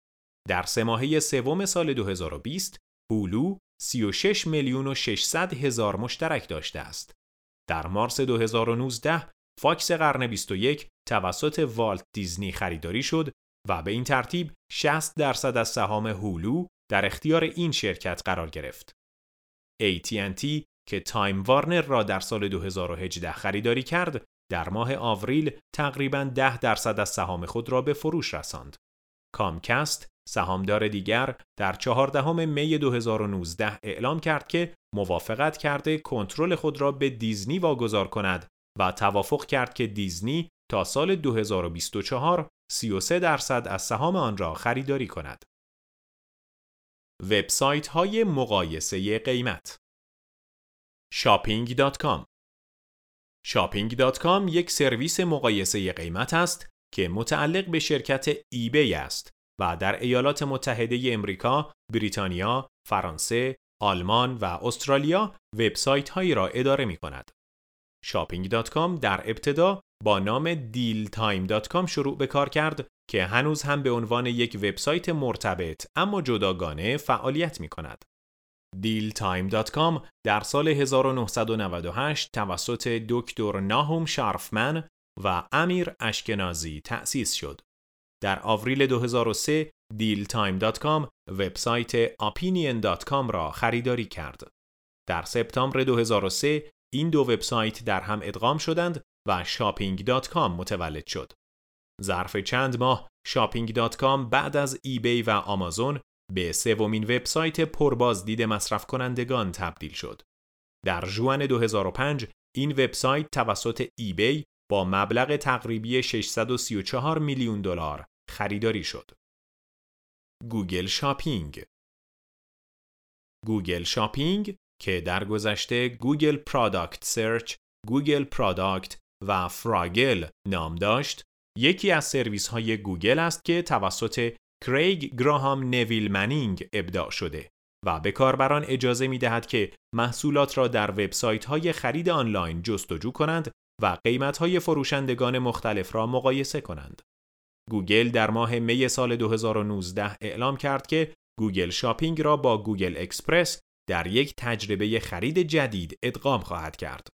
S2: در سه سوم سال 2020 هولو 36 میلیون و 600 هزار مشترک داشته است. در مارس 2019 فاکس قرن 21 توسط والت دیزنی خریداری شد و به این ترتیب 60 درصد از سهام هولو در اختیار این شرکت قرار گرفت. AT&T که تایم وارنر را در سال 2018 خریداری کرد، در ماه آوریل تقریبا 10 درصد از سهام خود را به فروش رساند. کامکست سهامدار دیگر در 14 می 2019 اعلام کرد که موافقت کرده کنترل خود را به دیزنی واگذار کند و توافق کرد که دیزنی تا سال 2024 33 درصد از سهام آن را خریداری کند. وبسایت های مقایسه قیمت shopping.com shopping.com یک سرویس مقایسه قیمت است که متعلق به شرکت ایبی است و در ایالات متحده امریکا، بریتانیا، فرانسه، آلمان و استرالیا وبسایت هایی را اداره می کند. shopping.com در ابتدا با نام dealtime.com شروع به کار کرد که هنوز هم به عنوان یک وبسایت مرتبط اما جداگانه فعالیت می کند. dealtime.com در سال 1998 توسط دکتر ناهوم شارفمن و امیر اشکنازی تأسیس شد. در آوریل 2003 dealtime.com وبسایت opinion.com را خریداری کرد. در سپتامبر 2003 این دو وبسایت در هم ادغام شدند و shopping.com متولد شد. ظرف چند ماه shopping.com بعد از ایبی و آمازون به سومین وبسایت پربازدید مصرف کنندگان تبدیل شد. در ژوئن 2005 این وبسایت توسط eBay با مبلغ تقریبی 634 میلیون دلار خریداری شد. Google Shopping Google Shopping که در گذشته Google Product Search، Google Product و Froogle نام داشت، یکی از سرویس های گوگل است که توسط کریگ گراهام نویل منینگ ابداع شده و به کاربران اجازه می دهد که محصولات را در وبسایت های خرید آنلاین جستجو کنند و قیمت های فروشندگان مختلف را مقایسه کنند. گوگل در ماه می سال 2019 اعلام کرد که Google Shopping را با Google Express در یک تجربه خرید جدید ادغام خواهد کرد.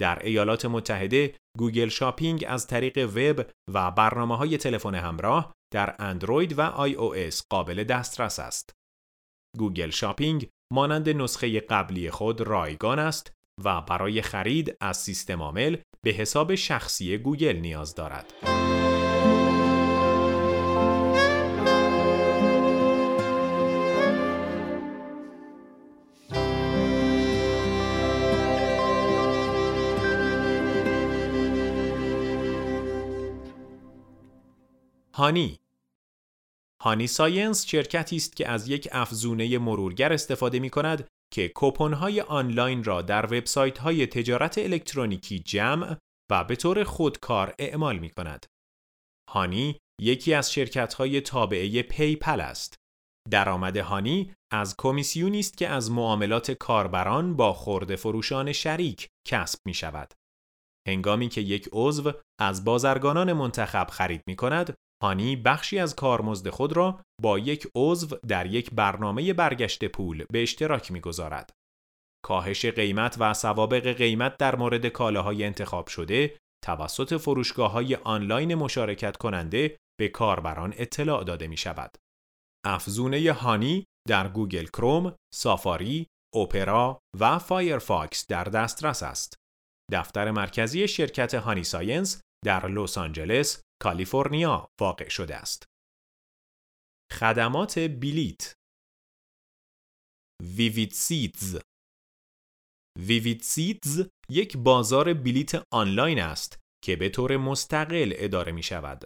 S2: در ایالات متحده Google Shopping از طریق وب و برنامه های تلفن همراه در اندروید و iOS قابل دسترس است. Google Shopping مانند نسخه قبلی خود رایگان است و برای خرید از سیستم عامل به حساب شخصی گوگل نیاز دارد. Honey Honey Science شرکتی است که از یک افزونه مرورگر استفاده می کند که های آنلاین را در های تجارت الکترونیکی جمع و به طور خودکار اعمال می کند. Honey یکی از های تابعه PayPal است. درآمد Honey از کمیسیونی است که از معاملات کاربران با خرده فروشان شریک کسب می شود. هنگامی که یک عضو از بازرگانان منتخب خرید می کند، هانی بخشی از کارمزد خود را با یک عضو در یک برنامه برگشت پول به اشتراک می‌گذارد. کاهش قیمت و سوابق قیمت در مورد کالاهای انتخاب شده توسط فروشگاه های آنلاین مشارکت کننده به کاربران اطلاع داده می شود. افزونه هانی در گوگل کروم، سافاری، اپرا و فایرفاکس در دسترس است. دفتر مرکزی شرکت Honey Science در لس آنجلس، کالیفرنیا واقع شده است. خدمات بلیت Vivid Seats یک بازار بلیت آنلاین است که به طور مستقل اداره می شود.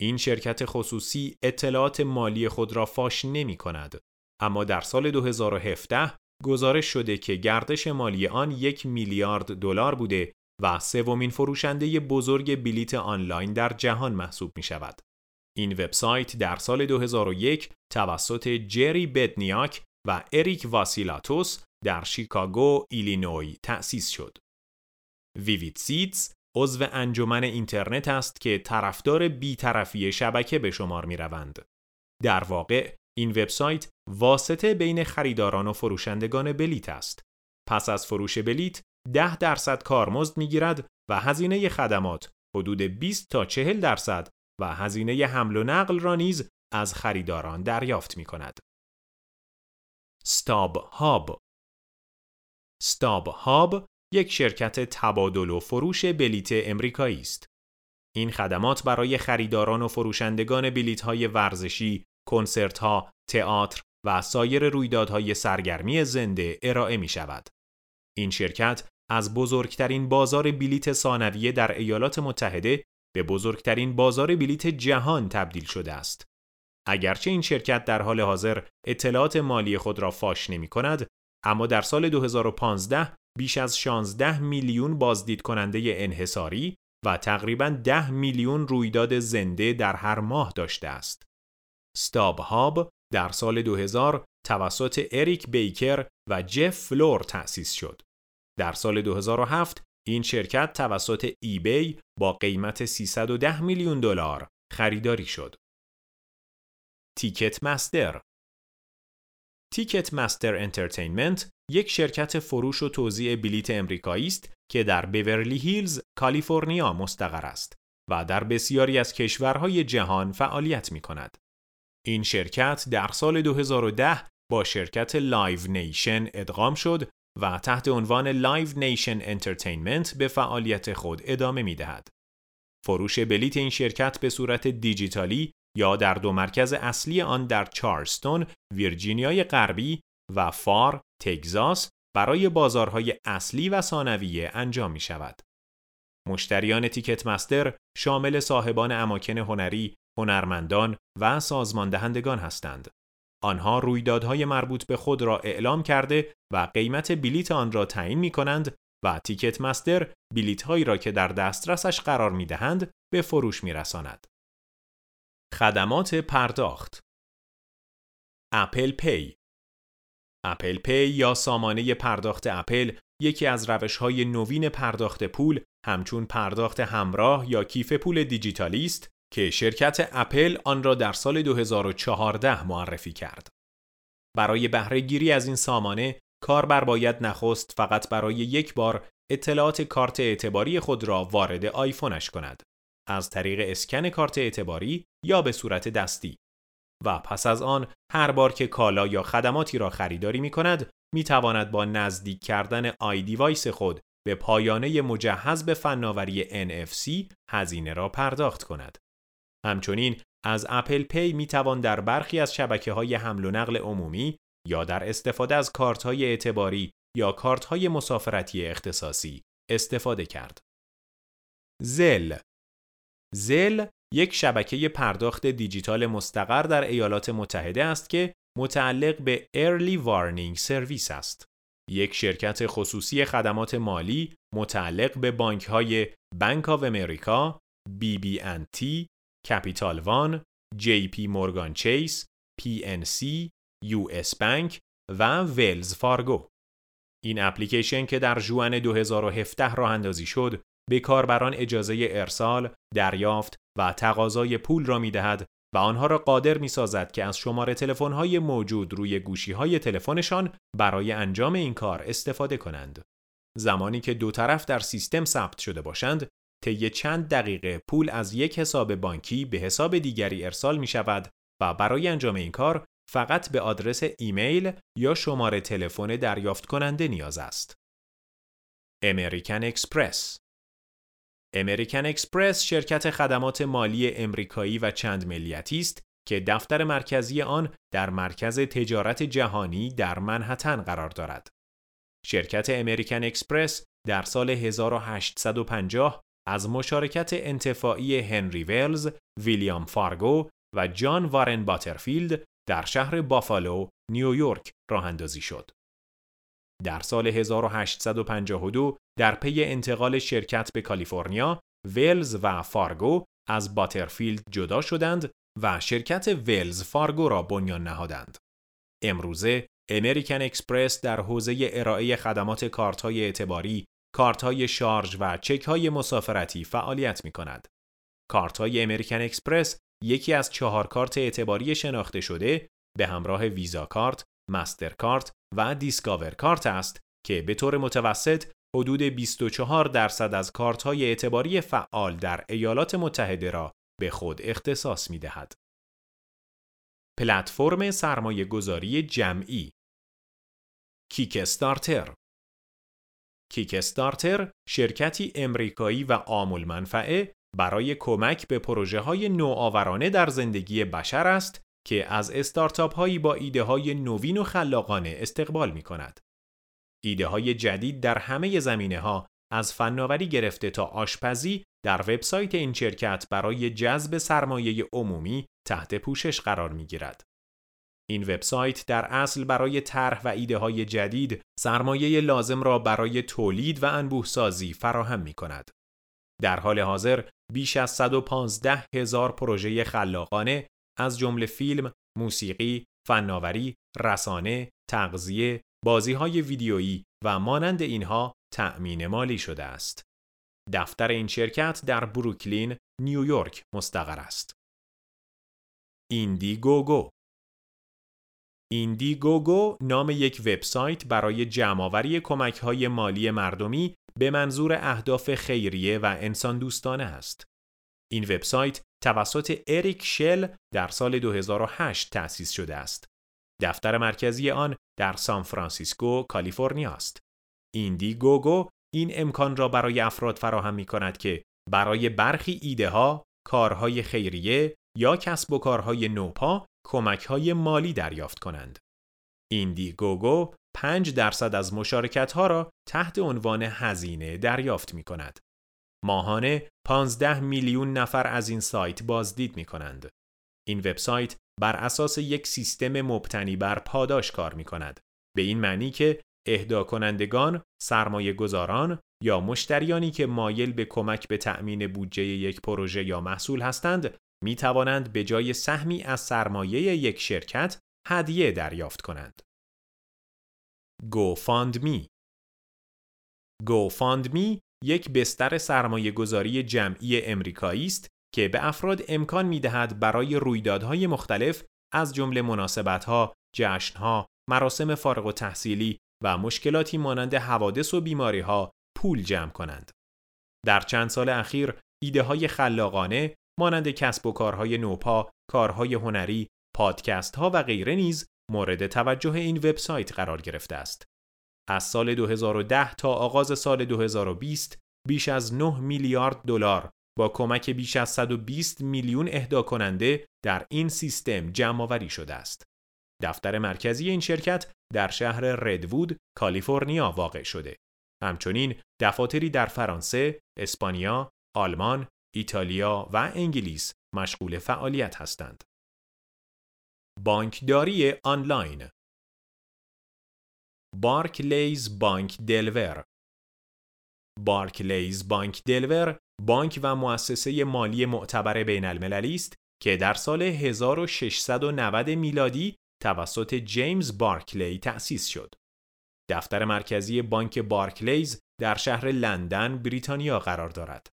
S2: این شرکت خصوصی اطلاعات مالی خود را فاش نمی کند. اما در سال 2017 گزارش شده که گردش مالی آن یک میلیارد دلار بوده و سومین فروشنده بزرگ بلیت آنلاین در جهان محسوب می شود. این وبسایت در سال 2001 توسط جری بدنیاک و اریک واسیلاتوس در شیکاگو، ایلینوی تأسیس شد. Vivid Seats عضو انجمن اینترنت است که طرفدار بیطرفی شبکه به شمار می روند. در واقع این وبسایت واسطه بین خریداران و فروشندگان بلیت است. پس از فروش بلیت 10 درصد کارمزد می‌گیرد و هزینه خدمات حدود 20 تا 40 درصد و هزینه حمل و نقل را نیز از خریداران دریافت می کند. ستاب هاب ستاب هاب یک شرکت تبادل و فروش بلیت امریکایی است. این خدمات برای خریداران و فروشندگان بلیت های ورزشی، کنسرت ها، تئاتر و سایر رویدادهای سرگرمی زنده ارائه می شود. این شرکت از بزرگترین بازار بلیت ثانویه در ایالات متحده به بزرگترین بازار بلیت جهان تبدیل شده است. اگرچه این شرکت در حال حاضر اطلاعات مالی خود را فاش نمی کند، اما در سال 2015 بیش از 16 میلیون بازدید کننده انحصاری و تقریبا 10 میلیون رویداد زنده در هر ماه داشته است. ستاب هاب در سال 2000 توسط اریک بیکر و جف فلور تأسیس شد. در سال 2007 این شرکت توسط ایبی با قیمت 310 میلیون دلار خریداری شد. تیکت مستر Ticketmaster Entertainment یک شرکت فروش و توزیع بلیت امریکایی است که در بیورلی هیلز، کالیفرنیا مستقر است و در بسیاری از کشورهای جهان فعالیت می کند. این شرکت در سال 2010 با شرکت Live Nation ادغام شد و تحت عنوان Live Nation Entertainment به فعالیت خود ادامه می دهد. فروش بلیت این شرکت به صورت دیجیتالی یا در دو مرکز اصلی آن در چارلستون، ویرجینیای غربی و فار، تگزاس برای بازارهای اصلی و ثانویه انجام می شود. مشتریان تیکت مستر شامل صاحبان اماکن هنری، هنرمندان و سازمان دهندگان هستند. آنها رویدادهای مربوط به خود را اعلام کرده و قیمت بلیت آن را تعیین می کنند و تیکت مستر بلیت هایی را که در دسترسش قرار می دهند به فروش می رساند. خدمات پرداخت Apple Pay Apple Pay یا سامانه پرداخت اپل یکی از روش های نوین پرداخت پول همچون پرداخت همراه یا کیف پول دیجیتالی است که شرکت اپل آن را در سال 2014 معرفی کرد. برای بهره گیری از این سامانه کاربر باید نخست فقط برای یک بار اطلاعات کارت اعتباری خود را وارد آیفونش کند از طریق اسکن کارت اعتباری یا به صورت دستی و پس از آن هر بار که کالا یا خدماتی را خریداری می کند می تواند با نزدیک کردن iDevice خود به پایانه مجهز به فناوری NFC هزینه را پرداخت کند. همچنین از Apple Pay می توان در برخی از شبکه های حمل و نقل عمومی یا در استفاده از کارت های اعتباری یا کارت های مسافرتی اختصاصی استفاده کرد. Zelle Zelle یک شبکه پرداخت دیجیتال مستقر در ایالات متحده است که متعلق به Early Warning Service است. یک شرکت خصوصی خدمات مالی متعلق به بانک های Bank of America، BB&T، Capital One، JPMorgan Chase، PNC، U.S. Bank و ویلز فارگو. این اپلیکیشن که در جوان 2017 راه اندازی شد، به کاربران اجازه ارسال، دریافت و تقاضای پول را می دهد و آنها را قادر می سازد که از شماره تلفن های موجود روی گوشی های تلفنشان برای انجام این کار استفاده کنند. زمانی که دو طرف در سیستم ثبت شده باشند، طی چند دقیقه پول از یک حساب بانکی به حساب دیگری ارسال می شود و برای انجام این کار فقط به آدرس ایمیل یا شماره تلفن دریافت کننده نیاز است. American Express American Express شرکت خدمات مالی امریکایی و چند ملیتی است که دفتر مرکزی آن در مرکز تجارت جهانی در منهتن قرار دارد. شرکت American Express در سال 1850 از مشارکت انتفاعی هنری ولز، ویلیام فارگو و جان وارن باترفیلد در شهر بافالو، نیویورک راه اندازی شد. در سال 1852 در پی انتقال شرکت به کالیفرنیا، ولز و فارگو از باترفیلد جدا شدند و شرکت Wells Fargo را بنیان نهادند. امروزه American Express در حوزه ارائه خدمات کارت‌های اعتباری، کارت‌های شارژ و چک‌های مسافرتی فعالیت می کند. کارت‌های امریکن اکسپرس یکی از چهار کارت اعتباری شناخته شده به همراه ویزا کارت، مستر کارت و دیسکاور کارت است که به طور متوسط حدود 24 درصد از کارت های اعتباری فعال در ایالات متحده را به خود اختصاص می دهد. پلتفرم سرمایه گذاری جمعی کیکستارتر کیکستارتر شرکتی امریکایی و عامل منفعه برای کمک به پروژه های نوآورانه در زندگی بشر است که از استارتاپ هایی با ایده های نوین و خلاقانه استقبال می کند. ایده های جدید در همه زمینه ها از فناوری گرفته تا آشپزی در وبسایت این شرکت برای جذب سرمایه عمومی تحت پوشش قرار می گیرد. این وبسایت در اصل برای طرح و ایده های جدید سرمایه لازم را برای تولید و انبوه سازی فراهم می کند. در حال حاضر بیش از 115 هزار پروژه خلاقانه از جمله فیلم، موسیقی، فناوری، رسانه، تغذیه، بازی های ویدیویی و مانند اینها تأمین مالی شده است. دفتر این شرکت در بروکلین، نیویورک مستقر است. ایندیگوگو ایندیگوگو نام یک وبسایت برای جمعآوری کمک‌های مالی مردمی به منظور اهداف خیریه و انسان دوستانه است. این وبسایت توسط اریک شل در سال 2008 تأسیس شده است. دفتر مرکزی آن در سان فرانسیسکو، کالیفرنیا است. ایندیگوگو این امکان را برای افراد فراهم می کند که برای برخی ایده ها، کارهای خیریه یا کسب و کارهای نوپا کمک های مالی دریافت کنند. ایندیگوگو 5 درصد از مشارکت ها را تحت عنوان هزینه دریافت می کند. ماهانه 15 میلیون نفر از این سایت بازدید می کنند. این وبسایت بر اساس یک سیستم مبتنی بر پاداش کار می کند. به این معنی که اهدا کنندگان، سرمایه گذاران یا مشتریانی که مایل به کمک به تأمین بودجه یک پروژه یا محصول هستند می توانند به جای سهمی از سرمایه یک شرکت هدیه دریافت کنند. GoFundMe GoFundMe یک بستر سرمایه گذاری جمعی امریکایی است که به افراد امکان می دهد برای رویدادهای مختلف از جمله مناسبتها، جشنها، مراسم فارغ و تحصیلی و مشکلاتی مانند حوادث و بیماری ها پول جمع کنند. در چند سال اخیر ایده های خلاقانه مانند کسب و کارهای نوپا، کارهای هنری، پادکست ها و غیره نیز مورد توجه این وبسایت قرار گرفته است. از سال 2010 تا آغاز سال 2020 بیش از 9 میلیارد دلار با کمک بیش از 120 میلیون اهدا کننده در این سیستم جمع آوری شده است. دفتر مرکزی این شرکت در شهر ردوود، کالیفرنیا واقع شده. همچنین دفاتری در فرانسه، اسپانیا، آلمان، ایتالیا و انگلیس مشغول فعالیت هستند. بانکداری آنلاین بارکلیز بانک دلور بارکلیز بانک دلور بانک و مؤسسه مالی معتبر بین المللی است که در سال 1690 میلادی توسط جیمز بارکلی تأسیس شد. دفتر مرکزی بانک بارکلیز در شهر لندن بریتانیا قرار دارد.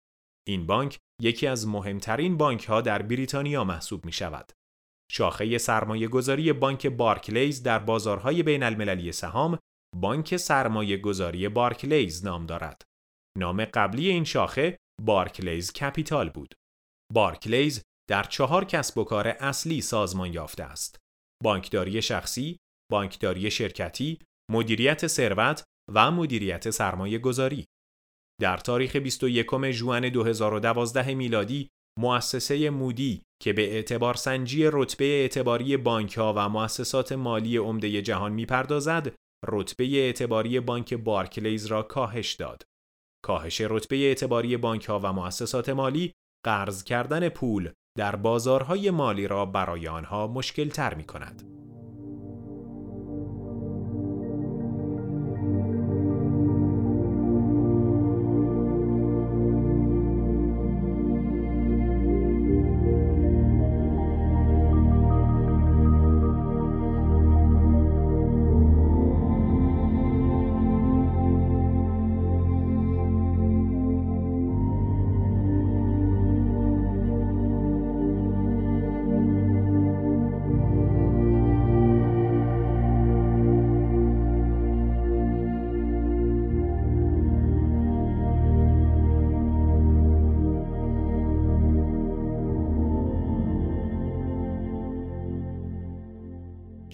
S2: این بانک یکی از مهمترین بانک ها در بریتانیا محسوب می شود. شاخه سرمایه گذاری بانک بارکلیز در بازارهای بین المللی سهام بانک سرمایه گذاری بارکلیز نام دارد. نام قبلی این شاخه بارکلیز کپیتال بود. بارکلیز در چهار کسب و کار اصلی سازمان یافته است. بانکداری شخصی، بانکداری شرکتی، مدیریت ثروت و مدیریت سرمایه گذاری. در تاریخ 21 ژوئن 2012 میلادی مؤسسه مودی که به اعتبار سنجی رتبه اعتباری بانک ها و مؤسسات مالی عمده جهان می‌پردازد، رتبه اعتباری بانک بارکلیز را کاهش داد. کاهش رتبه اعتباری بانک ها و مؤسسات مالی قرض کردن پول در بازارهای مالی را برای آنها مشکل تر می کند.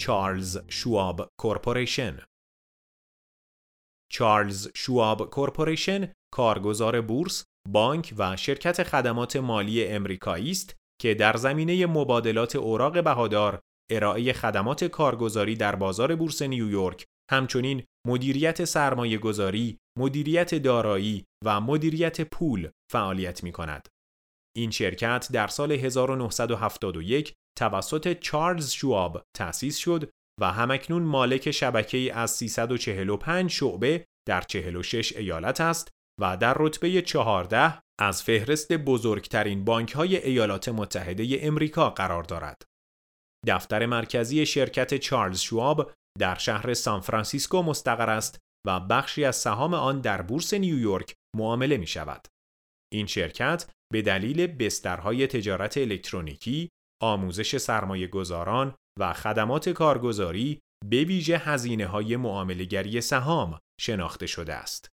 S2: چارلز شواب کورپوریشن چارلز شواب کورپوریشن کارگزار بورس، بانک و شرکت خدمات مالی امریکایی است که در زمینه مبادلات اوراق بهادار، ارائه خدمات کارگزاری در بازار بورس نیویورک، همچنین مدیریت سرمایه گذاری، مدیریت دارایی و مدیریت پول فعالیت می کند. این شرکت در سال 1971 توسط چارلز شواب تأسیس شد و همکنون مالک شبکه از 345 شعبه در 46 ایالت است و در رتبه 14 از فهرست بزرگترین بانک های ایالات متحده امریکا قرار دارد. دفتر مرکزی شرکت چارلز شواب در شهر سان فرانسیسکو مستقر است و بخشی از سهام آن در بورس نیویورک معامله می شود. این شرکت به دلیل بسترهای تجارت الکترونیکی، آموزش سرمایه گذاران و خدمات کارگزاری به ویژه هزینه های معامله‌گری سهام شناخته شده است.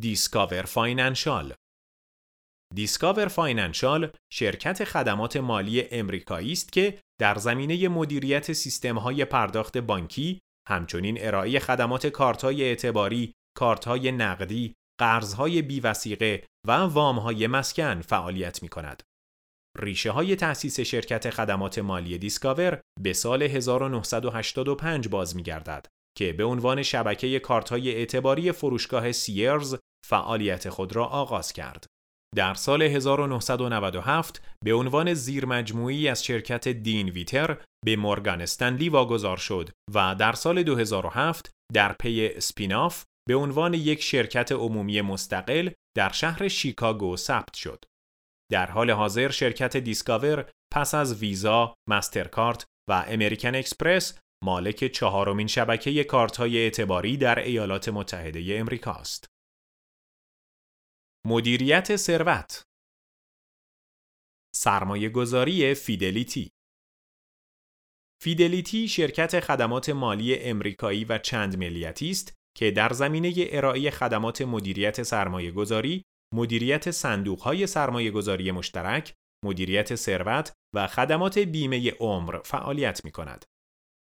S2: دیسکاور فاینانشال دیسکاور فاینانشال شرکت خدمات مالی امریکایی است که در زمینه مدیریت های پرداخت بانکی همچنین ارائه خدمات کارت‌های اعتباری، کارت‌های نقدی قرضهای بی‌وثیقه و وامهای مسکن فعالیت می کند. ریشه های تأسیس شرکت خدمات مالی دیسکاور به سال 1985 باز می گردد که به عنوان شبکه کارتهای اعتباری فروشگاه سیرز فعالیت خود را آغاز کرد. در سال 1997 به عنوان زیرمجموعه‌ای از شرکت دین ویتر به مورگان استنلی واگذار شد و در سال 2007 در پی spin-off به عنوان یک شرکت عمومی مستقل در شهر شیکاگو ثبت شد. در حال حاضر شرکت دیسکاور پس از ویزا، مسترکارت و امریکن اکسپرس مالک چهارمین شبکه کارت‌های اعتباری در ایالات متحده امریکا است. مدیریت ثروت سرمایه گذاری فیدلیتی فیدلیتی شرکت خدمات مالی امریکایی و چند ملیتی است که در زمینه ارائه خدمات مدیریت سرمایه گذاری، مدیریت صندوق های سرمایه گذاری مشترک، مدیریت ثروت و خدمات بیمه عمر فعالیت می کند.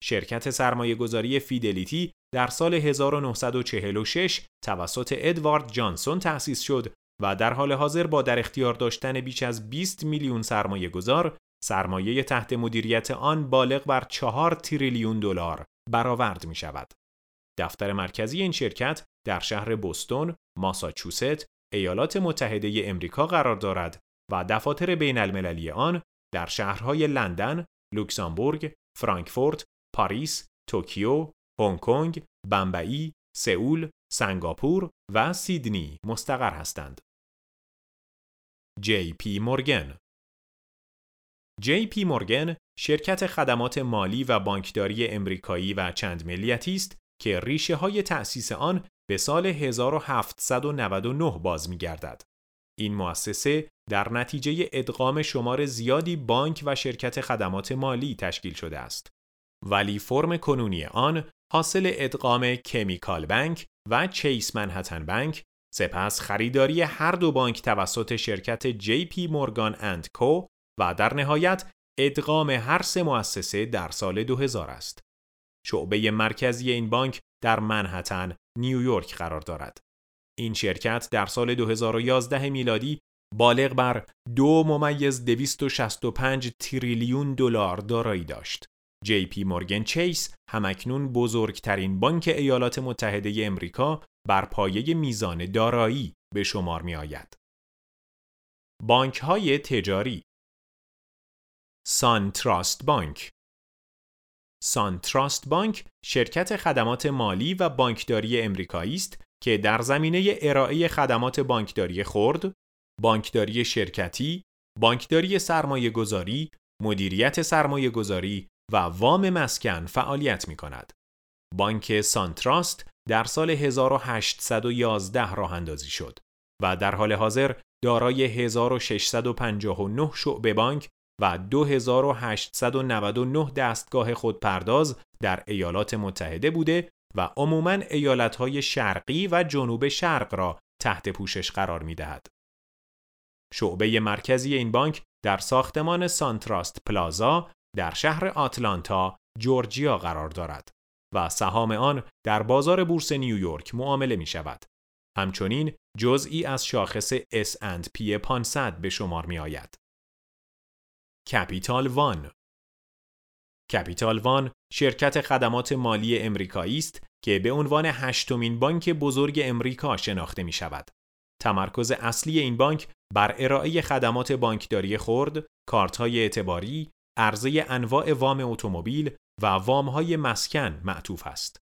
S2: شرکت سرمایه گذاری فیدلیتی در سال 1946 توسط ادوارد جانسون تأسیس شد و در حال حاضر با در اختیار داشتن بیش از 20 میلیون سرمایه گذار، سرمایه تحت مدیریت آن بالغ بر 4 تریلیون دلار برآورد می شود. دفتر مرکزی این شرکت در شهر بوستون، ماساچوست، ایالات متحده امریکا قرار دارد و دفاتر بین المللی آن در شهرهای لندن، لوکزامبورگ، فرانکفورت، پاریس، توکیو، هنگ کنگ، بمبئی، سئول، سنگاپور و سیدنی مستقر هستند. جی پی مورگن جی پی مورگن شرکت خدمات مالی و بانکداری امریکایی و چند ملیتی است که ریشه های تأسیس آن به سال 1799 باز می گردد. این مؤسسه در نتیجه ادغام شمار زیادی بانک و شرکت خدمات مالی تشکیل شده است. ولی فرم کنونی آن حاصل ادغام کمیکال بانک و چیس منهتن بانک سپس خریداری هر دو بانک توسط شرکت جی پی مورگان اند کو و در نهایت ادغام هر سه مؤسسه در سال 2000 است. شعبه مرکزی این بانک در منحتن، نیویورک قرار دارد. این شرکت در سال 2011 میلادی بالغ بر دو ممیز 265 تریلیون دلار دارایی داشت. جی پی مورگن چیس همکنون بزرگترین بانک ایالات متحده امریکا بر پایه میزان دارایی به شمار می آید. بانک های تجاری سان تراست بانک سان تراست بانک شرکت خدمات مالی و بانکداری امریکایی است که در زمینه ارائه خدمات بانکداری خرد، بانکداری شرکتی، بانکداری سرمایه گذاری، مدیریت سرمایه گذاری و وام مسکن فعالیت می کند. بانک سانتراست در سال 1811 راه اندازی شد و در حال حاضر دارای 1659 شعبه بانک و 2899 دستگاه خودپرداز در ایالات متحده بوده و عموماً ایالتهای شرقی و جنوب شرق را تحت پوشش قرار می دهد. شعبه مرکزی این بانک در ساختمان سانتراست پلازا در شهر آتلانتا، جورجیا قرار دارد و سهام آن در بازار بورس نیویورک معامله می شود. همچنین جزئی از شاخص S&P 500 به شمار می آید. کپیتال وان کپیتال وان شرکت خدمات مالی امریکایی است که به عنوان هشتمین بانک بزرگ امریکا شناخته می شود. تمرکز اصلی این بانک بر ارائه خدمات بانکداری خرد، کارت‌های اعتباری، عرضه انواع وام اتومبیل و وام‌های مسکن معطوف است.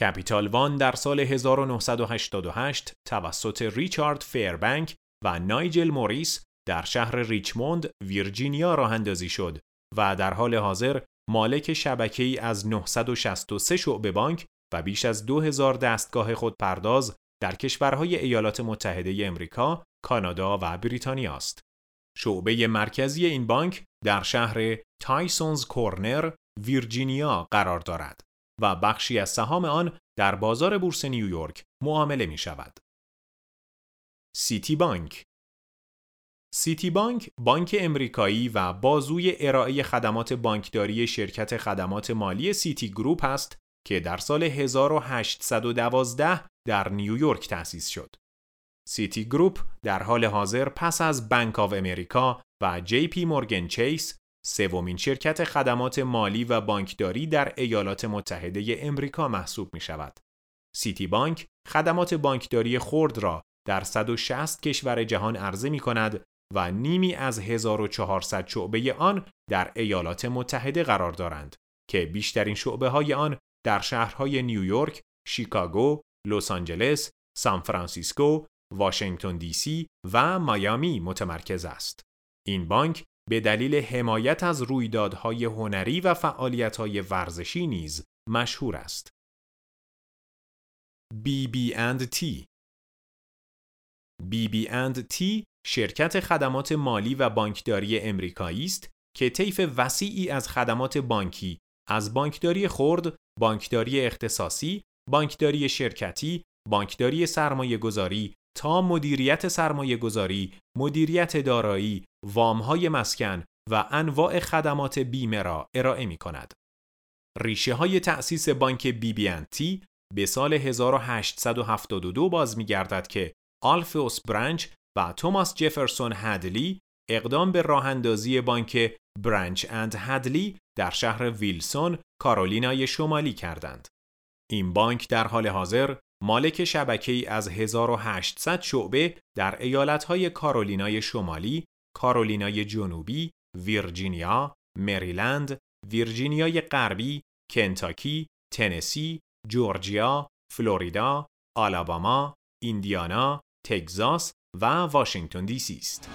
S2: کپیتال وان در سال 1988 توسط ریچارد فیربنک و نایجل موریس در شهر ریچموند، ویرجینیا راه اندازی شد و در حال حاضر مالک شبکه ای از 963 شعبه بانک و بیش از 2000 دستگاه خودپرداز در کشورهای ایالات متحده امریکا، کانادا و بریتانیا است. شعبه مرکزی این بانک در شهر تایسونز کورنر، ویرجینیا قرار دارد و بخشی از سهام آن در بازار بورس نیویورک معامله می شود. سیتی بانک سیتی بانک بانک امریکایی و بازوی ارائه خدمات بانکداری شرکت خدمات مالی سیتی گروپ است که در سال 1812 در نیویورک تأسیس شد. سیتی گروپ در حال حاضر پس از بانک آف امریکا و جی پی مورگن چیس سومین شرکت خدمات مالی و بانکداری در ایالات متحده امریکا محسوب می شود. سیتی بانک خدمات بانکداری خرد را در 160 کشور جهان عرضه می کند و نیمی از 1400 شعبه آن در ایالات متحده قرار دارند که بیشترین شعبه های آن در شهرهای نیویورک، شیکاگو، لس آنجلس، سان فرانسیسکو، واشنگتن دی سی و میامی متمرکز است. این بانک به دلیل حمایت از رویدادهای هنری و فعالیت‌های ورزشی نیز مشهور است. BB&T BB&T شرکت خدمات مالی و بانکداری امریکایی است که طیف وسیعی از خدمات بانکی از بانکداری خرد، بانکداری اختصاصی، بانکداری شرکتی، بانکداری سرمایه گذاری تا مدیریت سرمایه گذاری، مدیریت دارایی، وامهای مسکن و انواع خدمات بیمه را ارائه می کند. ریشه های تأسیس بانک تی به سال 1872 باز می گردد که آلفوس برانچ و توماس جفرسون هدلی اقدام به راه اندازی بانک برانچ اند هدلی در شهر ویلسون، کارولینای شمالی کردند. این بانک در حال حاضر مالک شبکه‌ای از 1800 شعبه در ایالتهای کارولینای شمالی، کارولینای جنوبی، ویرجینیا، مریلند، ویرجینیای غربی، کنتاکی، تنسی، جورجیا، فلوریدا، آلاباما، ایندیانا، تگزاس و واشنگتن دی سی است.